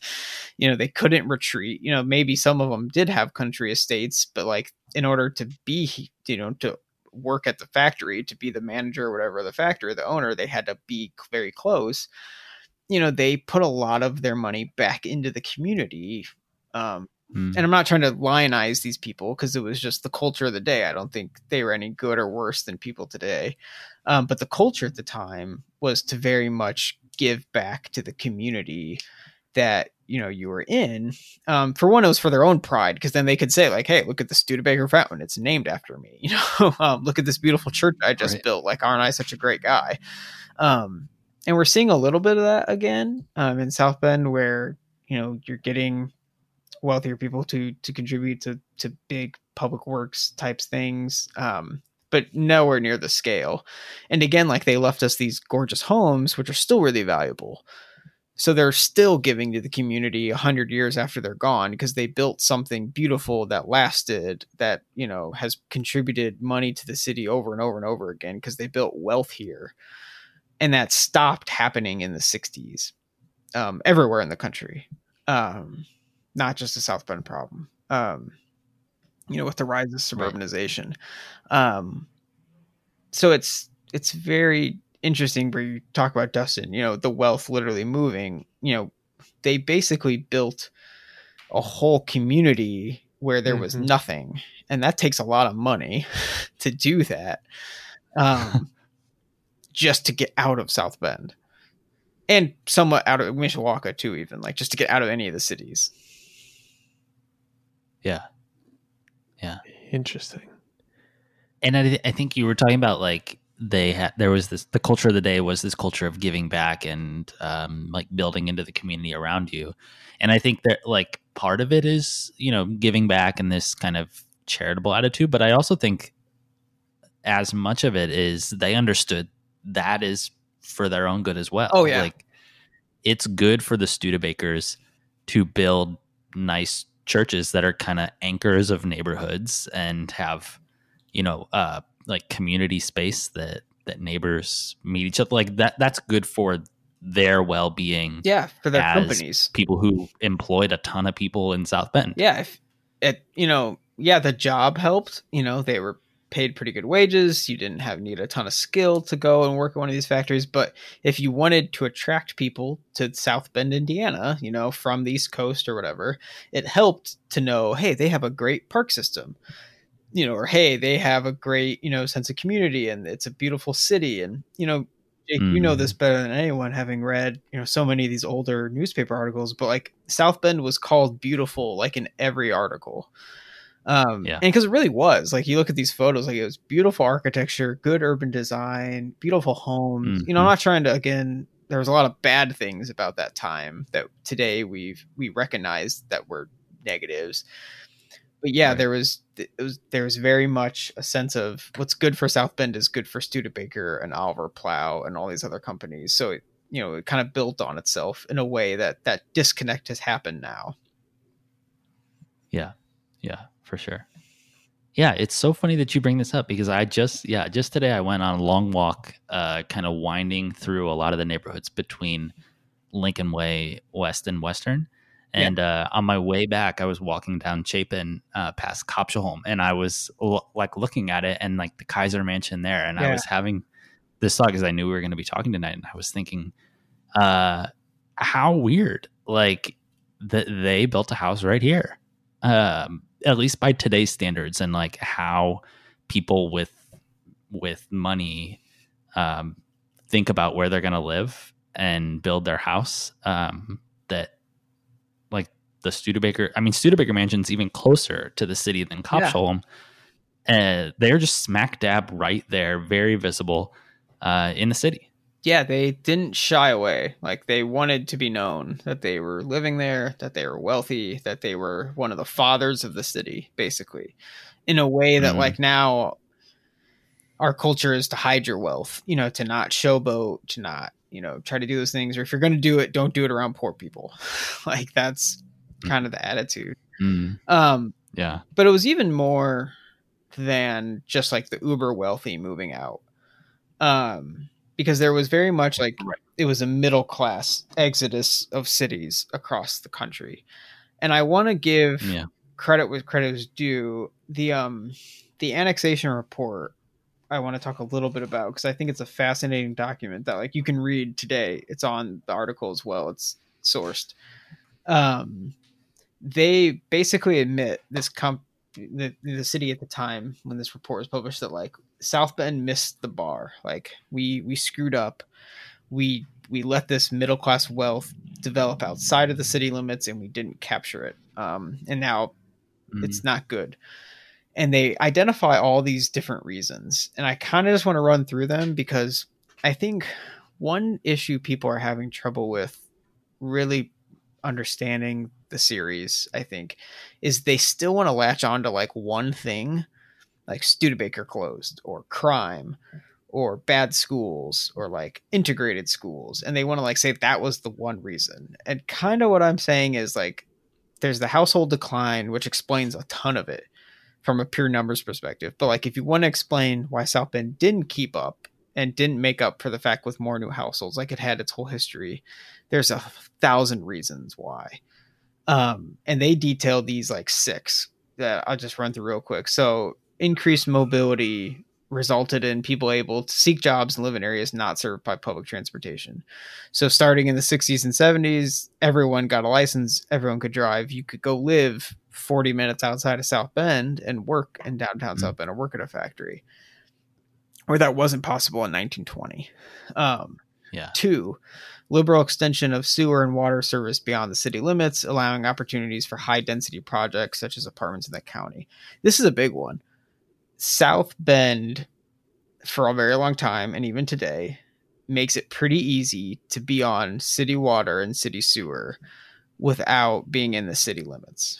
you know, they couldn't retreat. You know, maybe some of them did have country estates, but like in order to be, you know, to work at the factory, to be the manager or whatever the factory, the owner, they had to be very close. You know, they put a lot of their money back into the community. Um, mm. And I'm not trying to lionize these people because it was just the culture of the day. I don't think they were any good or worse than people today. Um, but the culture at the time was to very much give back to the community that you know you were in um, for one it was for their own pride because then they could say like hey look at the studebaker fountain it's named after me you know um, look at this beautiful church i just right. built like aren't i such a great guy um, and we're seeing a little bit of that again um, in south bend where you know you're getting wealthier people to to contribute to to big public works types things um, but nowhere near the scale. And again like they left us these gorgeous homes which are still really valuable. So they're still giving to the community a hundred years after they're gone because they built something beautiful that lasted, that you know has contributed money to the city over and over and over again because they built wealth here, and that stopped happening in the '60s, um, everywhere in the country, um, not just a South Bend problem. Um, you know, with the rise of suburbanization, um, so it's it's very interesting where you talk about Dustin, you know, the wealth literally moving, you know, they basically built a whole community where there was mm-hmm. nothing. And that takes a lot of money to do that. Just to get out of South Bend. And somewhat out of Mishawaka too, even like just to get out of any of the cities. Yeah. Yeah. Interesting. And I, I think you were talking about like they had there was this the culture of the day was this culture of giving back and um, like building into the community around you and i think that like part of it is you know giving back and this kind of charitable attitude but i also think as much of it is they understood that is for their own good as well. Oh yeah. Like it's good for the studebakers to build nice churches that are kind of anchors of neighborhoods and have you know uh like community space that that neighbors meet each other like that that's good for their well-being yeah for their companies. people who employed a ton of people in south bend. Yeah if it you know yeah the job helped you know they were paid pretty good wages you didn't have need a ton of skill to go and work at one of these factories but if you wanted to attract people to south bend indiana you know from the east coast or whatever it helped to know hey they have a great park system you know, or hey, they have a great, you know, sense of community and it's a beautiful city. And, you know, Jake, mm. you know this mm. better than anyone, having read, you know, so many of these older newspaper articles, but like South Bend was called beautiful, like in every article. Um, yeah. and because it really was like, you look at these photos, like it was beautiful architecture, good urban design, beautiful homes. Mm-hmm. You know, I'm mm-hmm. not trying to, again, there was a lot of bad things about that time that today we've, we recognize that were negatives but yeah, right. there was it was there was very much a sense of what's good for South Bend is good for Studebaker and Oliver Plow and all these other companies. So it, you know, it kind of built on itself in a way that that disconnect has happened now. Yeah, yeah, for sure. Yeah, it's so funny that you bring this up because I just yeah just today I went on a long walk, uh, kind of winding through a lot of the neighborhoods between Lincoln Way West and Western and yeah. uh, on my way back, I was walking down Chapin uh, past Copshaholm, and I was l- like looking at it and like the Kaiser Mansion there, and yeah. I was having this thought because I knew we were going to be talking tonight, and I was thinking, uh, how weird, like that they built a house right here, um, at least by today's standards, and like how people with with money um, think about where they're going to live and build their house. Um, that like the Studebaker. I mean, Studebaker Mansion's even closer to the city than Copshaholm. Yeah. Uh, they're just smack dab right there, very visible uh, in the city. Yeah, they didn't shy away. Like they wanted to be known that they were living there, that they were wealthy, that they were one of the fathers of the city, basically, in a way that, mm-hmm. like now, our culture is to hide your wealth, you know, to not showboat, to not, you know, try to do those things. Or if you're going to do it, don't do it around poor people. like that's mm. kind of the attitude. Mm. Um, yeah. But it was even more than just like the uber wealthy moving out. Um, because there was very much like it was a middle class exodus of cities across the country. And I want to give yeah. credit with credit is due. The um the annexation report I want to talk a little bit about because I think it's a fascinating document that like you can read today. It's on the article as well. It's sourced. Um, they basically admit this comp the, the city at the time when this report was published that like South Bend missed the bar. Like we we screwed up. We we let this middle class wealth develop outside of the city limits and we didn't capture it. Um, and now mm-hmm. it's not good and they identify all these different reasons. And I kind of just want to run through them because I think one issue people are having trouble with really understanding the series, I think, is they still want to latch on to like one thing, like Studebaker closed or crime or bad schools or like integrated schools. And they want to like say that was the one reason. And kind of what I'm saying is like there's the household decline, which explains a ton of it from a pure numbers perspective. But like if you want to explain why South Bend didn't keep up and didn't make up for the fact with more new households, like it had its whole history, there's a thousand reasons why. Um, and they detail these like six that I'll just run through real quick. So increased mobility resulted in people able to seek jobs and live in areas not served by public transportation. So starting in the 60s and 70s, everyone got a license, everyone could drive. You could go live 40 minutes outside of South Bend and work in downtown mm-hmm. South Bend or work at a factory. Or that wasn't possible in 1920. Um, yeah. Two, liberal extension of sewer and water service beyond the city limits, allowing opportunities for high density projects such as apartments in the county. This is a big one South Bend, for a very long time, and even today, makes it pretty easy to be on city water and city sewer without being in the city limits.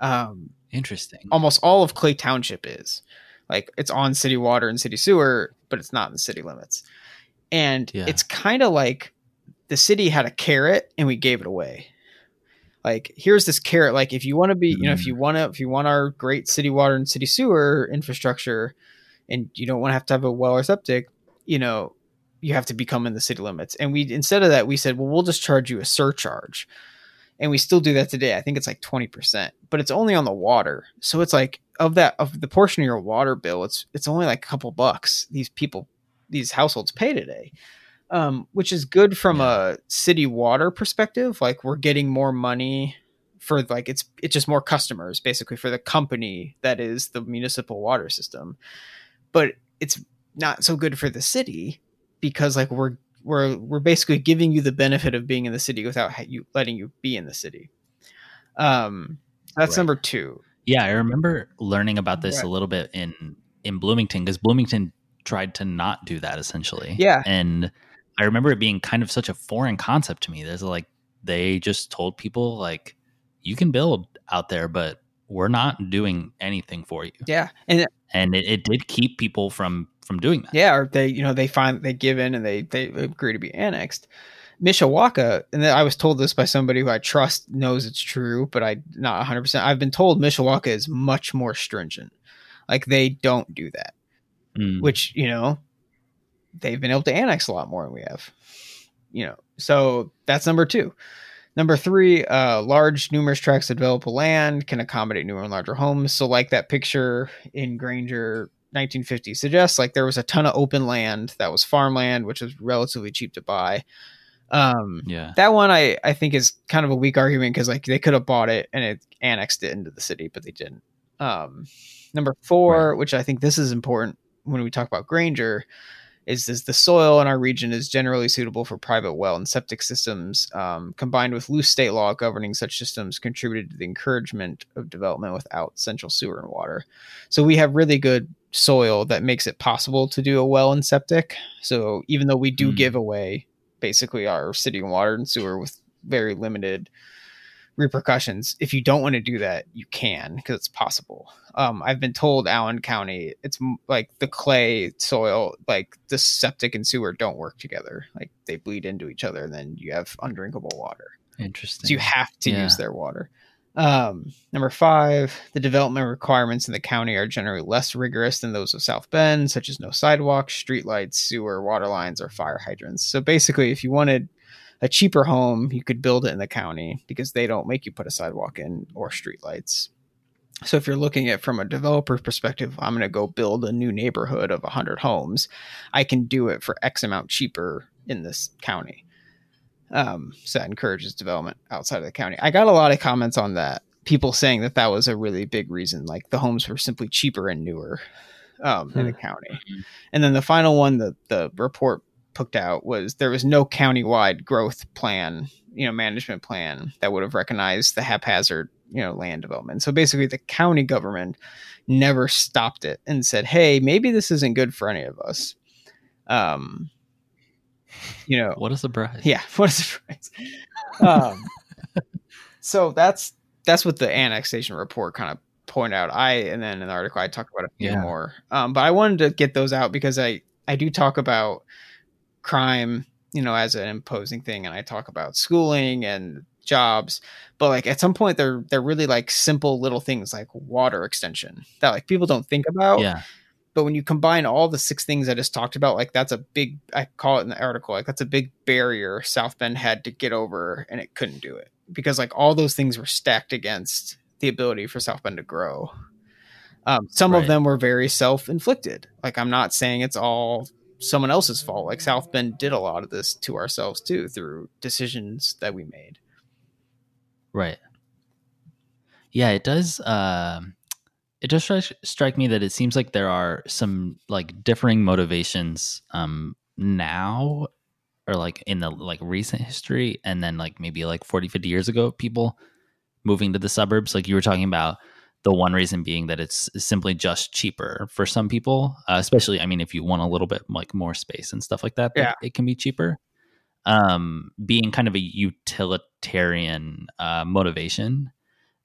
Um, Interesting. Almost all of Clay Township is like it's on city water and city sewer, but it's not in the city limits. And yeah. it's kind of like the city had a carrot and we gave it away like here's this carrot like if you want to be you know if you mm. want to if you want our great city water and city sewer infrastructure and you don't want to have to have a well or septic you know you have to become in the city limits. And we instead of that we said well we'll just charge you a surcharge. And we still do that today. I think it's like 20% but it's only on the water. So it's like of that of the portion of your water bill it's it's only like a couple bucks these people these households pay today um, which is good from a city water perspective. Like we're getting more money for like it's it's just more customers basically for the company that is the municipal water system. But it's not so good for the city because like we're we're we're basically giving you the benefit of being in the city without you letting you be in the city. Um, that's right. number two. Yeah, I remember learning about this right. a little bit in in Bloomington because Bloomington tried to not do that essentially. Yeah, and I remember it being kind of such a foreign concept to me. There's like they just told people like you can build out there, but we're not doing anything for you. Yeah, and and it, it did keep people from from doing that. Yeah, or they you know they find they give in and they they agree to be annexed. Mishawaka, and I was told this by somebody who I trust knows it's true, but I not 100. percent I've been told Mishawaka is much more stringent. Like they don't do that, mm. which you know they've been able to annex a lot more than we have. You know, so that's number two. Number three, uh, large, numerous tracts of developable land can accommodate newer and larger homes. So, like that picture in Granger 1950 suggests, like there was a ton of open land that was farmland, which was relatively cheap to buy. Um, yeah, that one I I think is kind of a weak argument because like they could have bought it and it annexed it into the city, but they didn't. Um, number four, right. which I think this is important when we talk about Granger, is, the soil in our region is generally suitable for private well and septic systems, um, combined with loose state law governing such systems, contributed to the encouragement of development without central sewer and water. So we have really good soil that makes it possible to do a well and septic. So even though we do mm. give away basically our city and water and sewer with very limited repercussions. If you don't want to do that, you can because it's possible. Um, I've been told Allen County, it's like the clay soil, like the septic and sewer don't work together. Like they bleed into each other, and then you have undrinkable water. Interesting. So you have to yeah. use their water. Um, number five, the development requirements in the county are generally less rigorous than those of South Bend, such as no sidewalks, streetlights, sewer, water lines, or fire hydrants. So basically, if you wanted a cheaper home, you could build it in the county because they don't make you put a sidewalk in or streetlights. So if you're looking at from a developer perspective, I'm going to go build a new neighborhood of 100 homes. I can do it for X amount cheaper in this county. Um, so that encourages development outside of the county. I got a lot of comments on that. People saying that that was a really big reason, like the homes were simply cheaper and newer um, hmm. in the hmm. county. And then the final one, the the report put out was there was no county-wide growth plan, you know, management plan that would have recognized the haphazard, you know, land development. So basically, the county government never stopped it and said, "Hey, maybe this isn't good for any of us." Um, you know, what a surprise! Yeah, what a surprise. um, so that's that's what the annexation report kind of point out. I and then in the article I talked about a few yeah. more, um, but I wanted to get those out because I I do talk about crime, you know, as an imposing thing, and I talk about schooling and jobs but like at some point they're they're really like simple little things like water extension that like people don't think about yeah but when you combine all the six things I just talked about, like that's a big, I call it in the article, like that's a big barrier South Bend had to get over and it couldn't do it because like all those things were stacked against the ability for South Bend to grow. Um, some right. of them were very self inflicted. Like I'm not saying it's all someone else's fault. Like South Bend did a lot of this to ourselves too through decisions that we made. Right. Yeah, it does. Um, it does strike, strike me that it seems like there are some like differing motivations um now or like in the like recent history and then like maybe like 40 50 years ago people moving to the suburbs like you were talking about the one reason being that it's simply just cheaper for some people uh, especially i mean if you want a little bit like more space and stuff like that yeah. it can be cheaper um being kind of a utilitarian uh motivation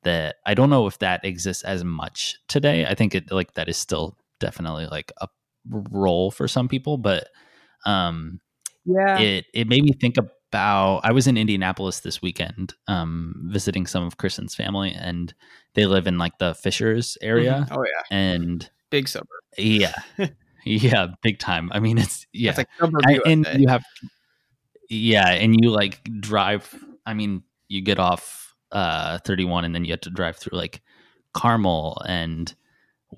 that I don't know if that exists as much today. I think it like that is still definitely like a role for some people, but um yeah. It it made me think about I was in Indianapolis this weekend um visiting some of Kristen's family and they live in like the Fishers area. Mm-hmm. Oh yeah. And big suburb. Yeah. yeah, big time. I mean it's yeah. It's like I, and you have yeah, and you like drive I mean you get off uh 31 and then you have to drive through like Carmel and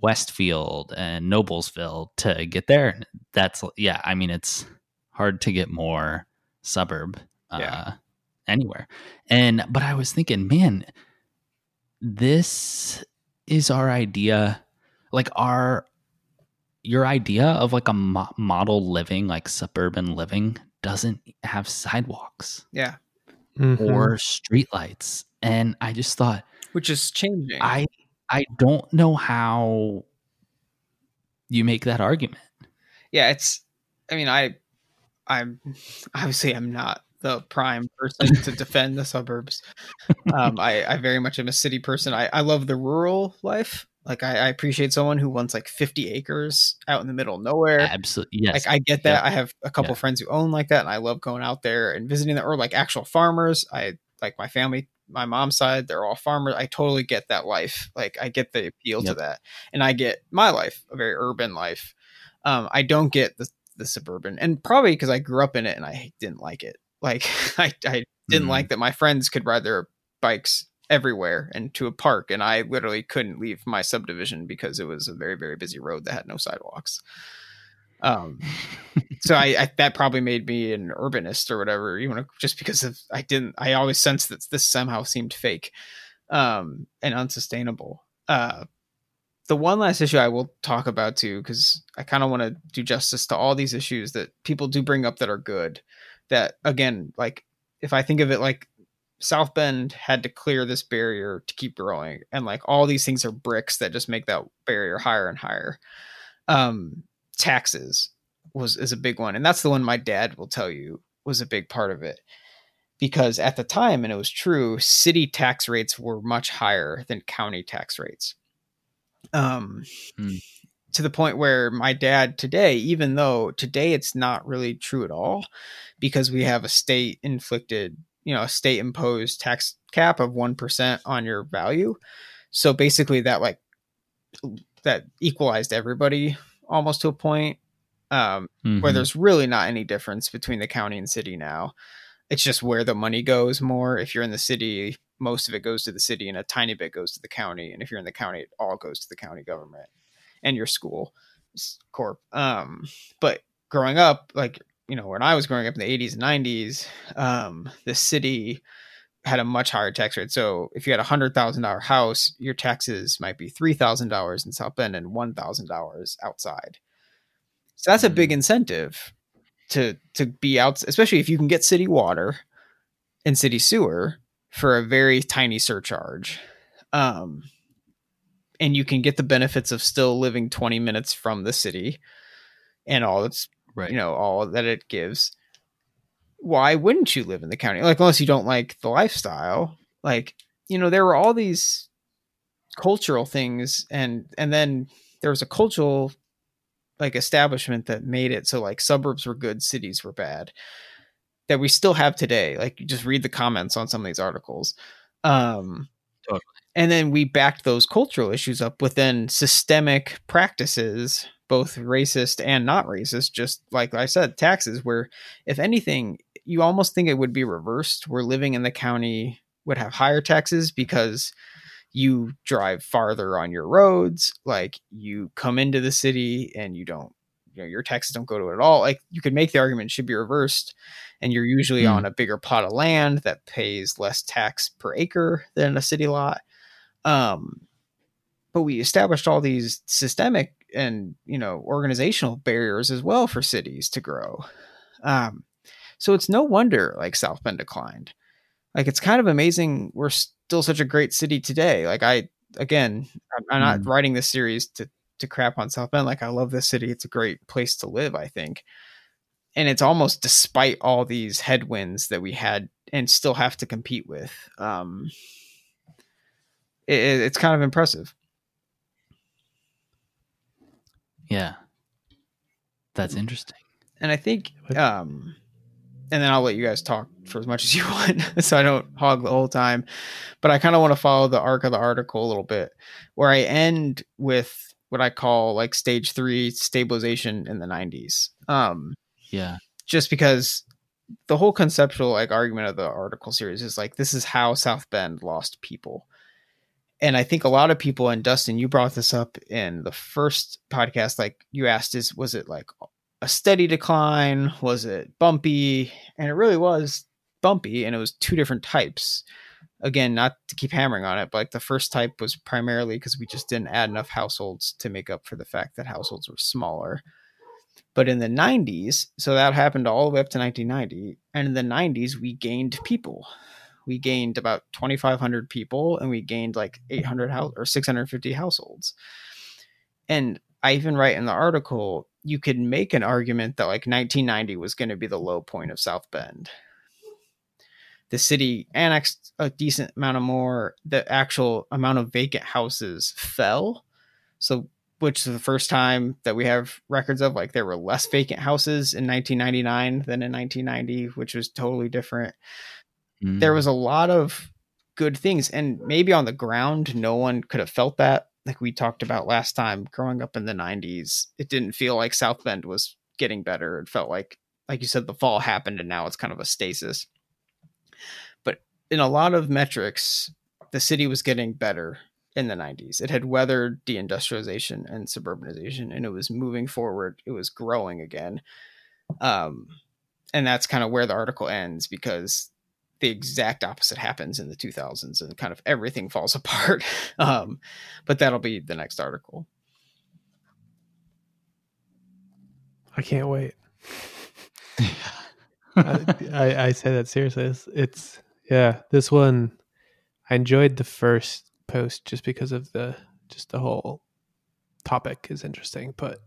Westfield and Noblesville to get there. That's yeah, I mean it's hard to get more suburb uh yeah. anywhere. And but I was thinking, man, this is our idea like our your idea of like a mo- model living like suburban living doesn't have sidewalks. Yeah. Mm-hmm. Or streetlights and I just thought, which is changing. I I don't know how you make that argument. Yeah, it's. I mean, I I'm obviously I'm not the prime person to defend the suburbs. Um, I, I very much am a city person. I, I love the rural life. Like I, I appreciate someone who wants like 50 acres out in the middle of nowhere. Absolutely. Yes. Like I get that. I have a couple friends who own like that and I love going out there and visiting them or like actual farmers. I like my family my mom's side, they're all farmers. I totally get that life. Like I get the appeal yep. to that. And I get my life, a very urban life. Um, I don't get the, the suburban and probably because I grew up in it and I didn't like it. Like I, I didn't mm-hmm. like that my friends could ride their bikes everywhere and to a park and I literally couldn't leave my subdivision because it was a very, very busy road that had no sidewalks. Um, so I, I, that probably made me an urbanist or whatever, you know, just because of I didn't. I always sensed that this somehow seemed fake, um, and unsustainable. Uh, the one last issue I will talk about too, because I kind of want to do justice to all these issues that people do bring up that are good. That again, like if I think of it like South Bend had to clear this barrier to keep growing, and like all these things are bricks that just make that barrier higher and higher. Um, taxes was is a big one, and that's the one my dad will tell you was a big part of it. because at the time, and it was true, city tax rates were much higher than county tax rates. Um, mm. To the point where my dad today, even though today it's not really true at all, because we have a state inflicted, you know, a state imposed tax cap of 1% on your value. So basically, that like that equalized everybody almost to a point um, mm-hmm. where there's really not any difference between the county and city now. It's just where the money goes more. If you're in the city, most of it goes to the city and a tiny bit goes to the county. And if you're in the county, it all goes to the county government and your school corp. Um, but growing up, like, you know, when I was growing up in the 80s and 90s, um, the city had a much higher tax rate. So if you had a hundred thousand dollar house, your taxes might be three thousand dollars in South Bend and one thousand dollars outside. So that's a big mm. incentive to to be out, especially if you can get city water and city sewer for a very tiny surcharge. Um, and you can get the benefits of still living 20 minutes from the city and all it's right. you know all that it gives why wouldn't you live in the county like unless you don't like the lifestyle like you know there were all these cultural things and and then there was a cultural like establishment that made it so like suburbs were good, cities were bad. That we still have today. Like you just read the comments on some of these articles. Um totally. and then we backed those cultural issues up with then systemic practices, both racist and not racist, just like I said, taxes, where if anything, you almost think it would be reversed, where living in the county would have higher taxes because you drive farther on your roads like you come into the city and you don't you know your taxes don't go to it at all like you could make the argument should be reversed and you're usually mm. on a bigger plot of land that pays less tax per acre than a city lot um but we established all these systemic and you know organizational barriers as well for cities to grow um so it's no wonder like south bend declined like it's kind of amazing we're still such a great city today. Like I again, I'm, I'm not mm. writing this series to to crap on South Bend. Like I love this city. It's a great place to live, I think. And it's almost despite all these headwinds that we had and still have to compete with. Um, it, it's kind of impressive. Yeah, that's interesting. And I think um, and then I'll let you guys talk for as much as you want so I don't hog the whole time. But I kind of want to follow the arc of the article a little bit where I end with what I call like stage three stabilization in the 90s. Um, yeah. Just because the whole conceptual like argument of the article series is like this is how South Bend lost people. And I think a lot of people, and Dustin, you brought this up in the first podcast. Like you asked, is was it like a steady decline? Was it bumpy? And it really was bumpy, and it was two different types. Again, not to keep hammering on it, but like the first type was primarily because we just didn't add enough households to make up for the fact that households were smaller. But in the 90s, so that happened all the way up to 1990, and in the 90s, we gained people. We gained about 2,500 people, and we gained like 800 house or 650 households. And I even write in the article you could make an argument that like 1990 was going to be the low point of South Bend. The city annexed a decent amount of more. The actual amount of vacant houses fell. So, which is the first time that we have records of like there were less vacant houses in 1999 than in 1990, which was totally different. Mm. There was a lot of good things. And maybe on the ground, no one could have felt that like we talked about last time, growing up in the 90s, it didn't feel like South Bend was getting better. It felt like, like you said, the fall happened and now it's kind of a stasis. But in a lot of metrics, the city was getting better in the 90s. It had weathered deindustrialization and suburbanization and it was moving forward. It was growing again. Um, and that's kind of where the article ends because the exact opposite happens in the 2000s and kind of everything falls apart. Um, but that'll be the next article. I can't wait. I, I, I, say that seriously. It's, it's, yeah, this one, I enjoyed the first post just because of the, just the whole topic is interesting, but,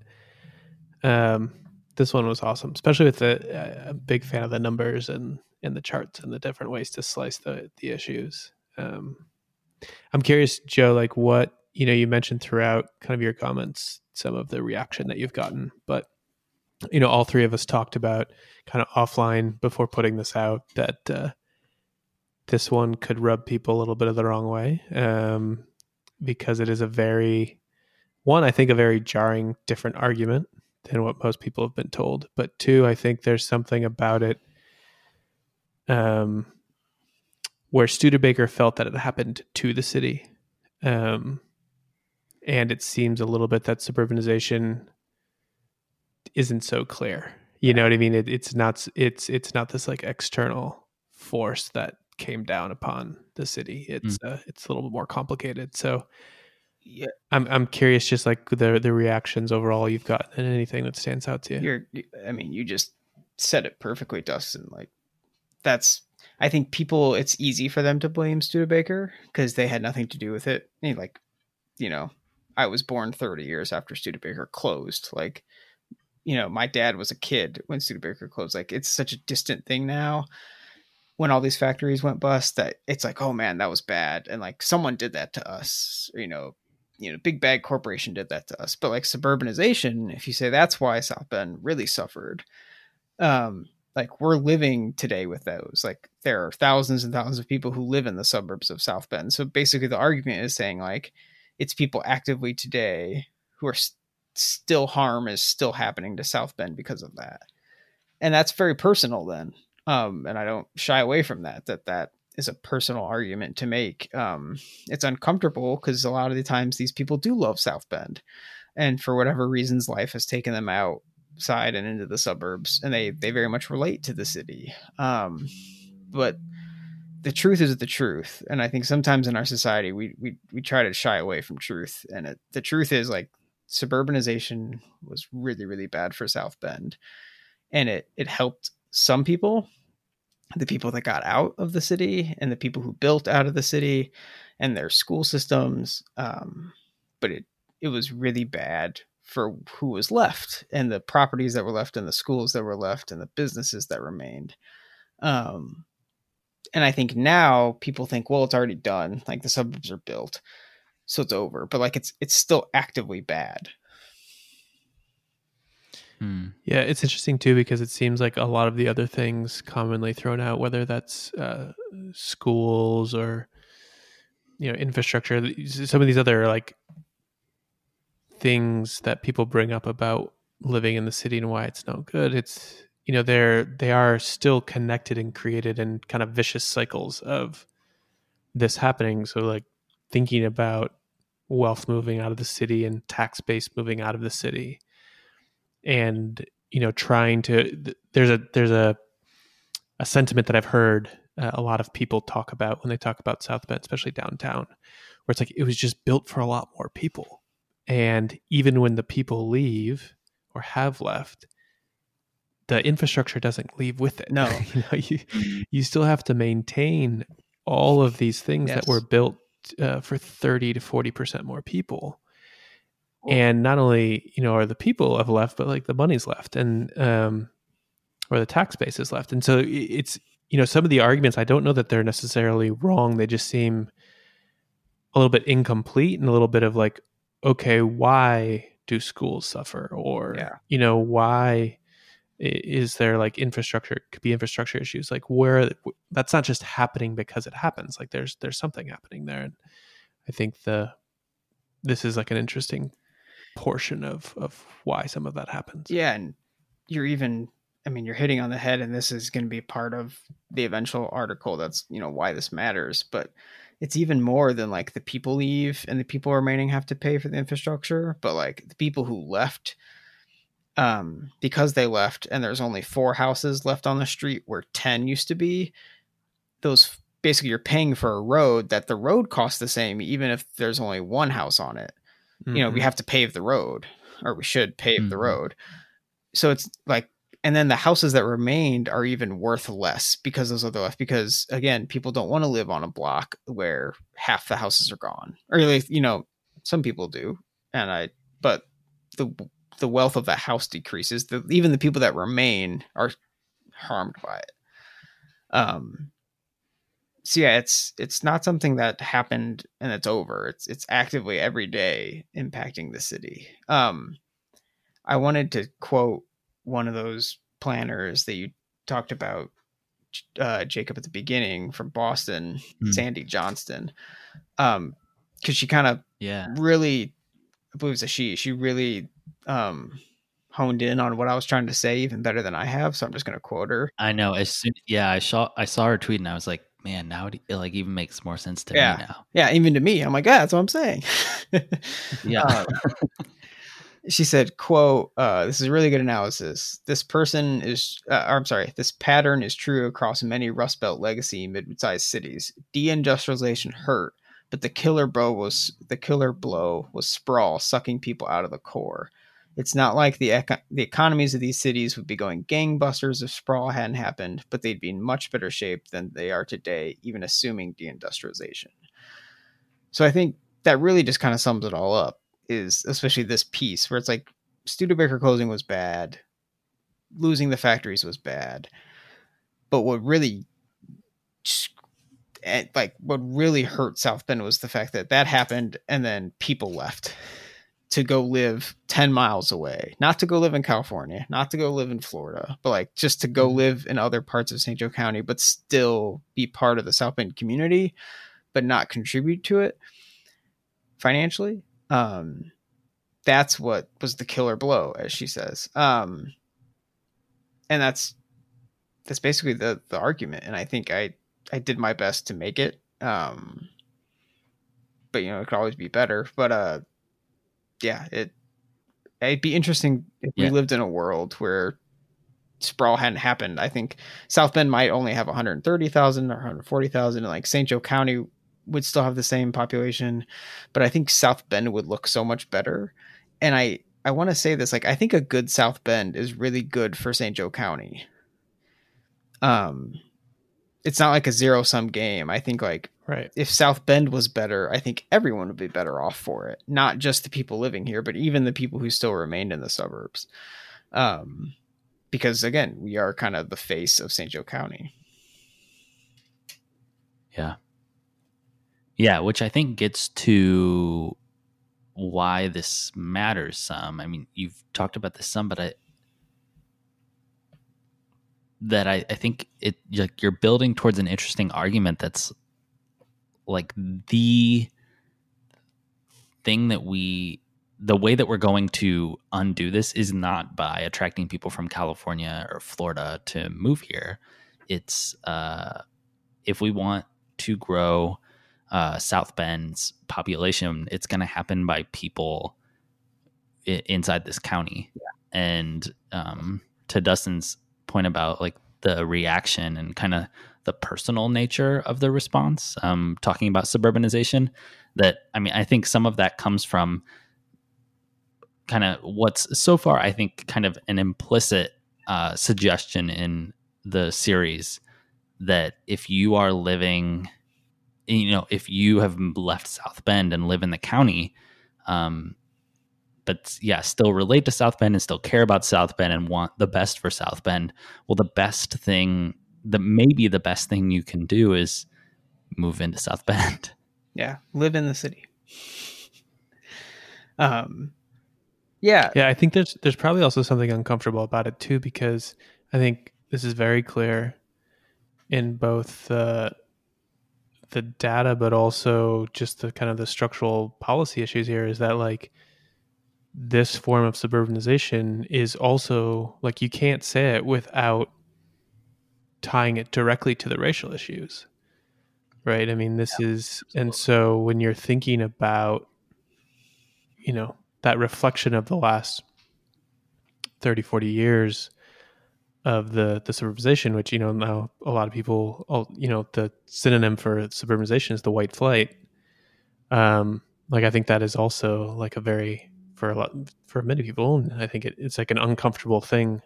um, this one was awesome, especially with the uh, big fan of the numbers and and the charts and the different ways to slice the the issues. Um, I'm curious, Joe, like what you know, you mentioned throughout kind of your comments some of the reaction that you've gotten, but you know, all three of us talked about kind of offline before putting this out that uh, this one could rub people a little bit of the wrong way um, because it is a very one, I think, a very jarring, different argument than what most people have been told. But two, I think there's something about it um, where Studebaker felt that it happened to the city. Um, and it seems a little bit that suburbanization isn't so clear. You know what I mean? It, it's not it's it's not this like external force that came down upon the city. It's mm. uh, it's a little bit more complicated. So yeah, I'm I'm curious, just like the the reactions overall you've got, and anything that stands out to you. You're, I mean, you just said it perfectly, Dustin. Like that's, I think people, it's easy for them to blame Studebaker because they had nothing to do with it. I mean, like, you know, I was born 30 years after Studebaker closed. Like, you know, my dad was a kid when Studebaker closed. Like, it's such a distant thing now when all these factories went bust that it's like, oh man, that was bad. And like someone did that to us, you know, you know, big bad corporation did that to us. But like suburbanization, if you say that's why South Bend really suffered, um, like we're living today with those. Like there are thousands and thousands of people who live in the suburbs of South Bend. So basically, the argument is saying like it's people actively today who are st- still harm is still happening to South Bend because of that, and that's very personal then. Um, and I don't shy away from that. That that is a personal argument to make. Um, it's uncomfortable because a lot of the times these people do love South Bend, and for whatever reasons, life has taken them outside and into the suburbs, and they they very much relate to the city. Um, but the truth is the truth, and I think sometimes in our society we we we try to shy away from truth, and it, the truth is like suburbanization was really really bad for South Bend, and it it helped some people the people that got out of the city and the people who built out of the city and their school systems. Um, but it it was really bad for who was left and the properties that were left and the schools that were left and the businesses that remained. Um, and I think now people think, well, it's already done. Like the suburbs are built, so it's over. But like it's it's still actively bad. Hmm. Yeah, it's interesting too because it seems like a lot of the other things commonly thrown out, whether that's uh, schools or you know infrastructure, some of these other like things that people bring up about living in the city and why it's not good. It's you know they're they are still connected and created in kind of vicious cycles of this happening. So like thinking about wealth moving out of the city and tax base moving out of the city and you know trying to there's a there's a a sentiment that I've heard uh, a lot of people talk about when they talk about South Bend, especially downtown, where it's like it was just built for a lot more people, and even when the people leave or have left, the infrastructure doesn't leave with it. No, you, know, you, you still have to maintain all of these things yes. that were built uh, for thirty to forty percent more people and not only you know are the people have left but like the money's left and um or the tax base is left. And so it's you know some of the arguments i don't know that they're necessarily wrong. They just seem a little bit incomplete and a little bit of like okay why do schools suffer? Or yeah. you know why is there like infrastructure could be infrastructure issues? Like where that's not just happening because it happens. Like there's there's something happening there. And i think the this is like an interesting portion of of why some of that happens. Yeah, and you're even I mean, you're hitting on the head, and this is going to be part of the eventual article. That's you know why this matters, but it's even more than like the people leave and the people remaining have to pay for the infrastructure, but like the people who left, um, because they left, and there's only four houses left on the street where ten used to be. Those basically you're paying for a road that the road costs the same, even if there's only one house on it mm-hmm. you know we mm-hmm. have to pave the road or we should pave mm-hmm. the road so it's like and then the houses that remained are even worth less because those other left because again people don't want to live on a block where half the houses are gone or you know some people do and i but the the wealth of the house decreases. The, even the people that remain are harmed by it. Um, so yeah, it's it's not something that happened and it's over. It's it's actively every day impacting the city. Um, I wanted to quote one of those planners that you talked about, uh, Jacob, at the beginning from Boston, mm. Sandy Johnston, um, because she kind of yeah really, I believe it's a she. She really um honed in on what I was trying to say even better than I have. So I'm just going to quote her. I know. As soon, yeah, I saw I saw her tweet and I was like, man, now it, it like even makes more sense to yeah. me now. Yeah, even to me. I'm like, yeah, that's what I'm saying. yeah. Um, she said, "quote uh, This is a really good analysis. This person is, uh, I'm sorry, this pattern is true across many Rust Belt legacy mid-sized cities. Deindustrialization hurt." But the killer blow was the killer blow was sprawl, sucking people out of the core. It's not like the eco- the economies of these cities would be going gangbusters if sprawl hadn't happened, but they'd be in much better shape than they are today, even assuming deindustrialization. So I think that really just kind of sums it all up. Is especially this piece where it's like Studebaker closing was bad, losing the factories was bad, but what really eh, like what really hurt South Bend was the fact that that happened and then people left to go live 10 miles away, not to go live in California, not to go live in Florida, but like just to go mm-hmm. live in other parts of St. Joe County, but still be part of the South Bend community, but not contribute to it financially. Um, that's what was the killer blow, as she says. Um, and that's, that's basically the, the argument. And I think I, I did my best to make it. Um, but you know, it could always be better, but, uh, yeah, it it'd be interesting if yeah. we lived in a world where sprawl hadn't happened. I think South Bend might only have 130,000 or 140,000 and like St. Joe County would still have the same population, but I think South Bend would look so much better. And I I want to say this like I think a good South Bend is really good for St. Joe County. Um it's not like a zero sum game. I think like right. if South Bend was better, I think everyone would be better off for it. Not just the people living here, but even the people who still remained in the suburbs. Um, because again, we are kind of the face of St. Joe County. Yeah. Yeah, which I think gets to why this matters some. I mean, you've talked about this some, but I, that I, I think it like you're building towards an interesting argument that's like the thing that we the way that we're going to undo this is not by attracting people from California or Florida to move here. It's uh, if we want to grow uh, South Bend's population, it's going to happen by people I- inside this county. Yeah. And um, to Dustin's point about like the reaction and kind of the personal nature of the response, um, talking about suburbanization, that I mean, I think some of that comes from kind of what's so far, I think, kind of an implicit uh, suggestion in the series that if you are living, you know, if you have left South Bend and live in the county, um, but yeah, still relate to South Bend and still care about South Bend and want the best for South Bend. Well, the best thing, the maybe the best thing you can do is move into South Bend. Yeah, live in the city. um, yeah, yeah. I think there's there's probably also something uncomfortable about it too because I think this is very clear in both the the data, but also just the kind of the structural policy issues here. Is that like this form of suburbanization is also like you can't say it without tying it directly to the racial issues right i mean this yeah, is absolutely. and so when you're thinking about you know that reflection of the last 30 40 years of the the suburbanization which you know now a lot of people all you know the synonym for suburbanization is the white flight um like i think that is also like a very for a lot for many people, and I think it, it's like an uncomfortable thing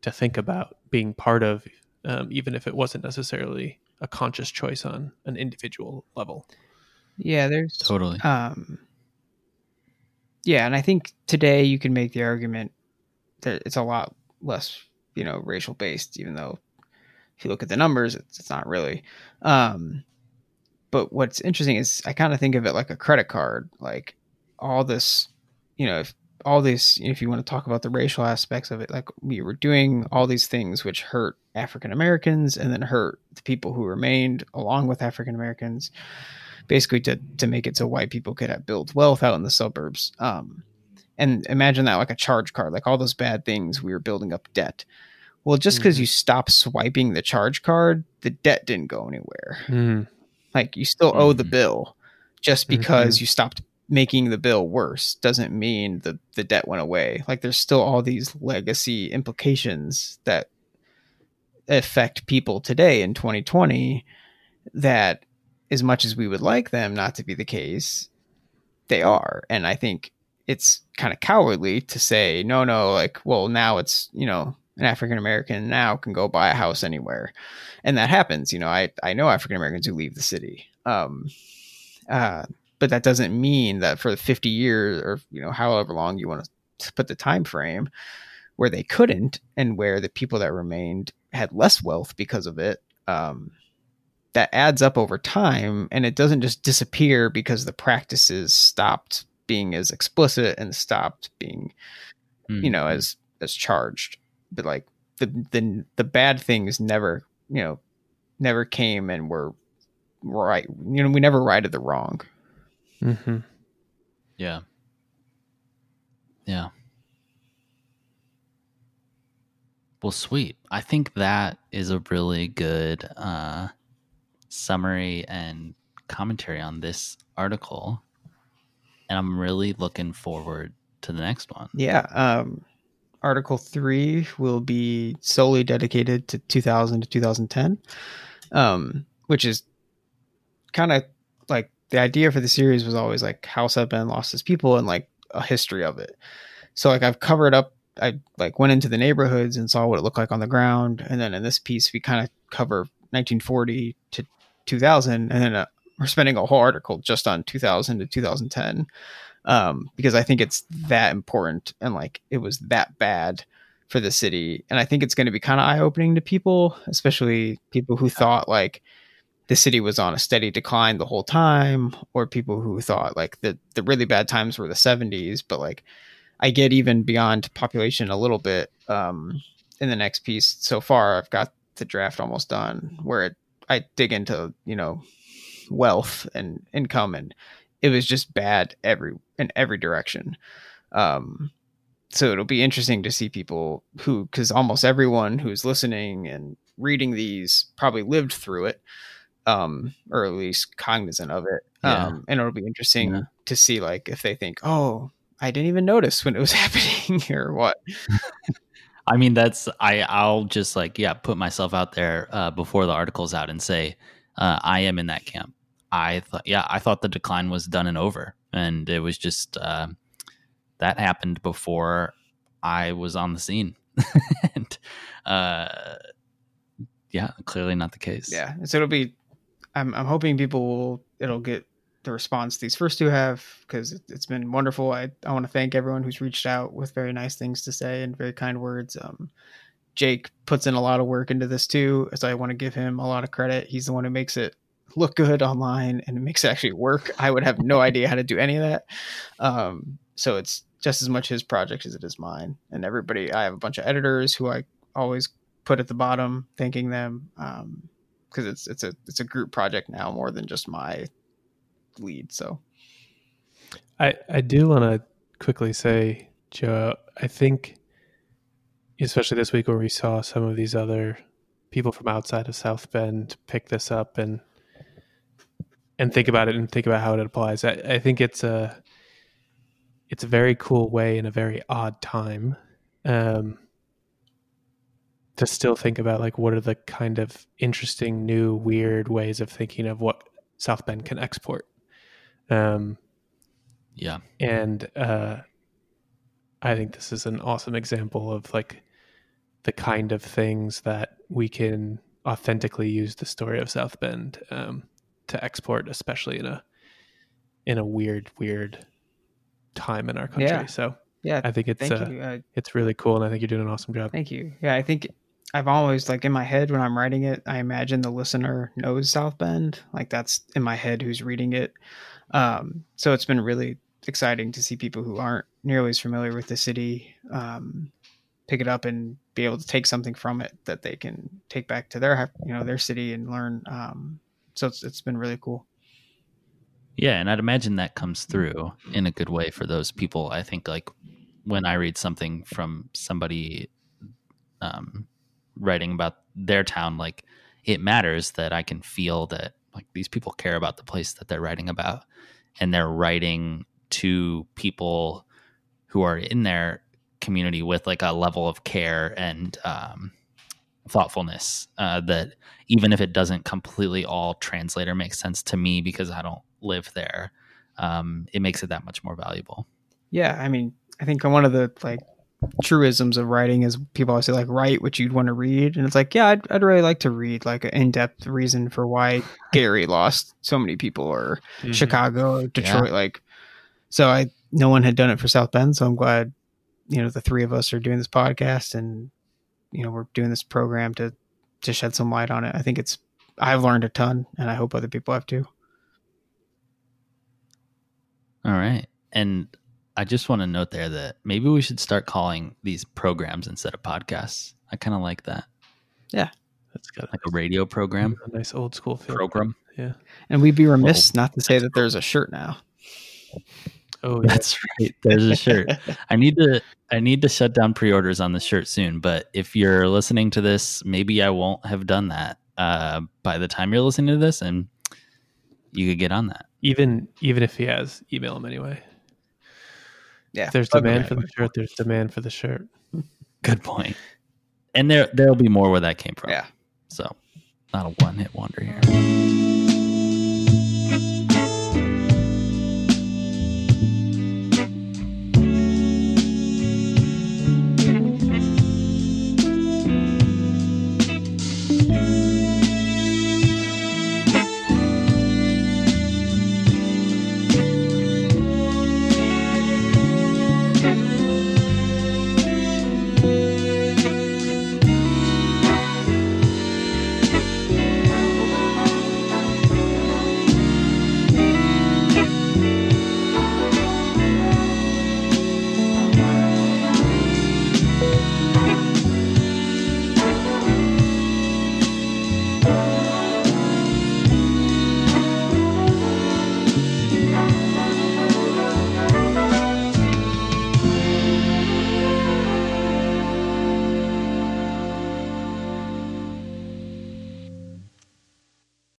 to think about being part of, um, even if it wasn't necessarily a conscious choice on an individual level. Yeah, there's totally. Um, yeah, and I think today you can make the argument that it's a lot less, you know, racial based, even though if you look at the numbers, it's, it's not really. Um, but what's interesting is I kind of think of it like a credit card, like all this, you know, if all this, if you want to talk about the racial aspects of it, like we were doing all these things which hurt African Americans and then hurt the people who remained along with African Americans basically to to make it so white people could build wealth out in the suburbs. Um, and imagine that like a charge card, like all those bad things we were building up debt. Well, just because mm-hmm. you stop swiping the charge card, the debt didn't go anywhere. Mm. Like you still owe the mm-hmm. bill. Just because mm-hmm. you stopped making the bill worse doesn't mean the the debt went away. Like there's still all these legacy implications that affect people today in 2020 that as much as we would like them not to be the case, they are. And I think it's kind of cowardly to say, no, no, like, well, now it's, you know, an African American now can go buy a house anywhere. And that happens. You know, I, I know African Americans who leave the city. Um, uh, but that doesn't mean that for 50 years or, you know, however long you want to put the time frame where they couldn't and where the people that remained had less wealth because of it. Um, that adds up over time and it doesn't just disappear because the practices stopped being as explicit and stopped being mm. you know hmm. as as charged but like the the the bad things never you know never came and were right you know we never righted the wrong mm-hmm. yeah yeah well sweet i think that is a really good uh summary and commentary on this article. And I'm really looking forward to the next one. Yeah. Um, article three will be solely dedicated to 2000 to 2010, um, which is kind of the idea for the series was always like how South Bend lost its people and like a history of it. So like I've covered up I like went into the neighborhoods and saw what it looked like on the ground, and then in this piece we kind of cover 1940 to 2000 and then uh, we're spending a whole article just on 2000 to 2010 um, because i think it's that important and like it was that bad for the city. And i think it's going to be kind of eye-opening to people especially people who thought like the city was on a steady decline the whole time or people who thought like the, the really bad times were the 70s but like i get even beyond population a little bit um, in the next piece so far i've got the draft almost done where it I dig into you know wealth and income, and it was just bad every in every direction. Um, so it'll be interesting to see people who, because almost everyone who's listening and reading these probably lived through it, um, or at least cognizant of it. Yeah. Um, and it'll be interesting yeah. to see like if they think, oh, I didn't even notice when it was happening or what. I mean, that's I. I'll just like yeah, put myself out there uh, before the article's out and say uh, I am in that camp. I thought yeah, I thought the decline was done and over, and it was just uh, that happened before I was on the scene, and uh, yeah, clearly not the case. Yeah, so it'll be. I'm I'm hoping people will it'll get the response these first two have because it, has been wonderful. I, I want to thank everyone who's reached out with very nice things to say and very kind words. Um, Jake puts in a lot of work into this too, so I want to give him a lot of credit. He's the one who makes it look good online and makes it actually work. I would have no idea how to do any of that. Um, so it's just as much his project as it is mine. And everybody, I have a bunch of editors who I always put at the bottom, thanking them because it's it's a it's a group project now more than just my lead. So I I do want to quickly say, Joe, I think especially this week where we saw some of these other people from outside of South Bend pick this up and and think about it and think about how it applies. I, I think it's a it's a very cool way in a very odd time um, to still think about like what are the kind of interesting new weird ways of thinking of what South Bend can export. Um, yeah. And uh, I think this is an awesome example of like the kind of things that we can authentically use the story of South Bend um, to export, especially in a in a weird, weird time in our country. Yeah. So Yeah, I think it's uh. Uh, it's really cool, and I think you're doing an awesome job. Thank you. Yeah, I think I've always like in my head when I'm writing it, I imagine the listener knows South Bend. Like that's in my head who's reading it. Um, so it's been really exciting to see people who aren't nearly as familiar with the city um, pick it up and be able to take something from it that they can take back to their you know their city and learn. Um, so it's it's been really cool. Yeah, and I'd imagine that comes through in a good way for those people. I think like when I read something from somebody um, writing about their town, like it matters that I can feel that like these people care about the place that they're writing about, and they're writing to people who are in their community with like a level of care and um, thoughtfulness uh, that even if it doesn't completely all translate or make sense to me because I don't live there, um, it makes it that much more valuable. Yeah, I mean, I think one of the like truisms of writing is people always say like write what you'd want to read, and it's like yeah, I'd, I'd really like to read like an in depth reason for why Gary lost so many people or Mhm. Chicago or Detroit. Like, so I no one had done it for South Bend, so I'm glad you know the three of us are doing this podcast and you know we're doing this program to to shed some light on it. I think it's I've learned a ton, and I hope other people have too. All right. And I just want to note there that maybe we should start calling these programs instead of podcasts. I kind of like that. Yeah, that's got Like a radio program. a nice old school feel. Program. Yeah. And we'd be remiss not to say that there's a shirt now. Oh yeah. That's right. There's a shirt. I need to I need to shut down pre-orders on the shirt soon, but if you're listening to this, maybe I won't have done that uh, by the time you're listening to this and you could get on that. even even if he has, email him anyway. Yeah, If there's bug me demand for the shirt, there's demand for the shirt. Good point. And there there'll be more where that came from. Yeah. So not a one hit wonder here.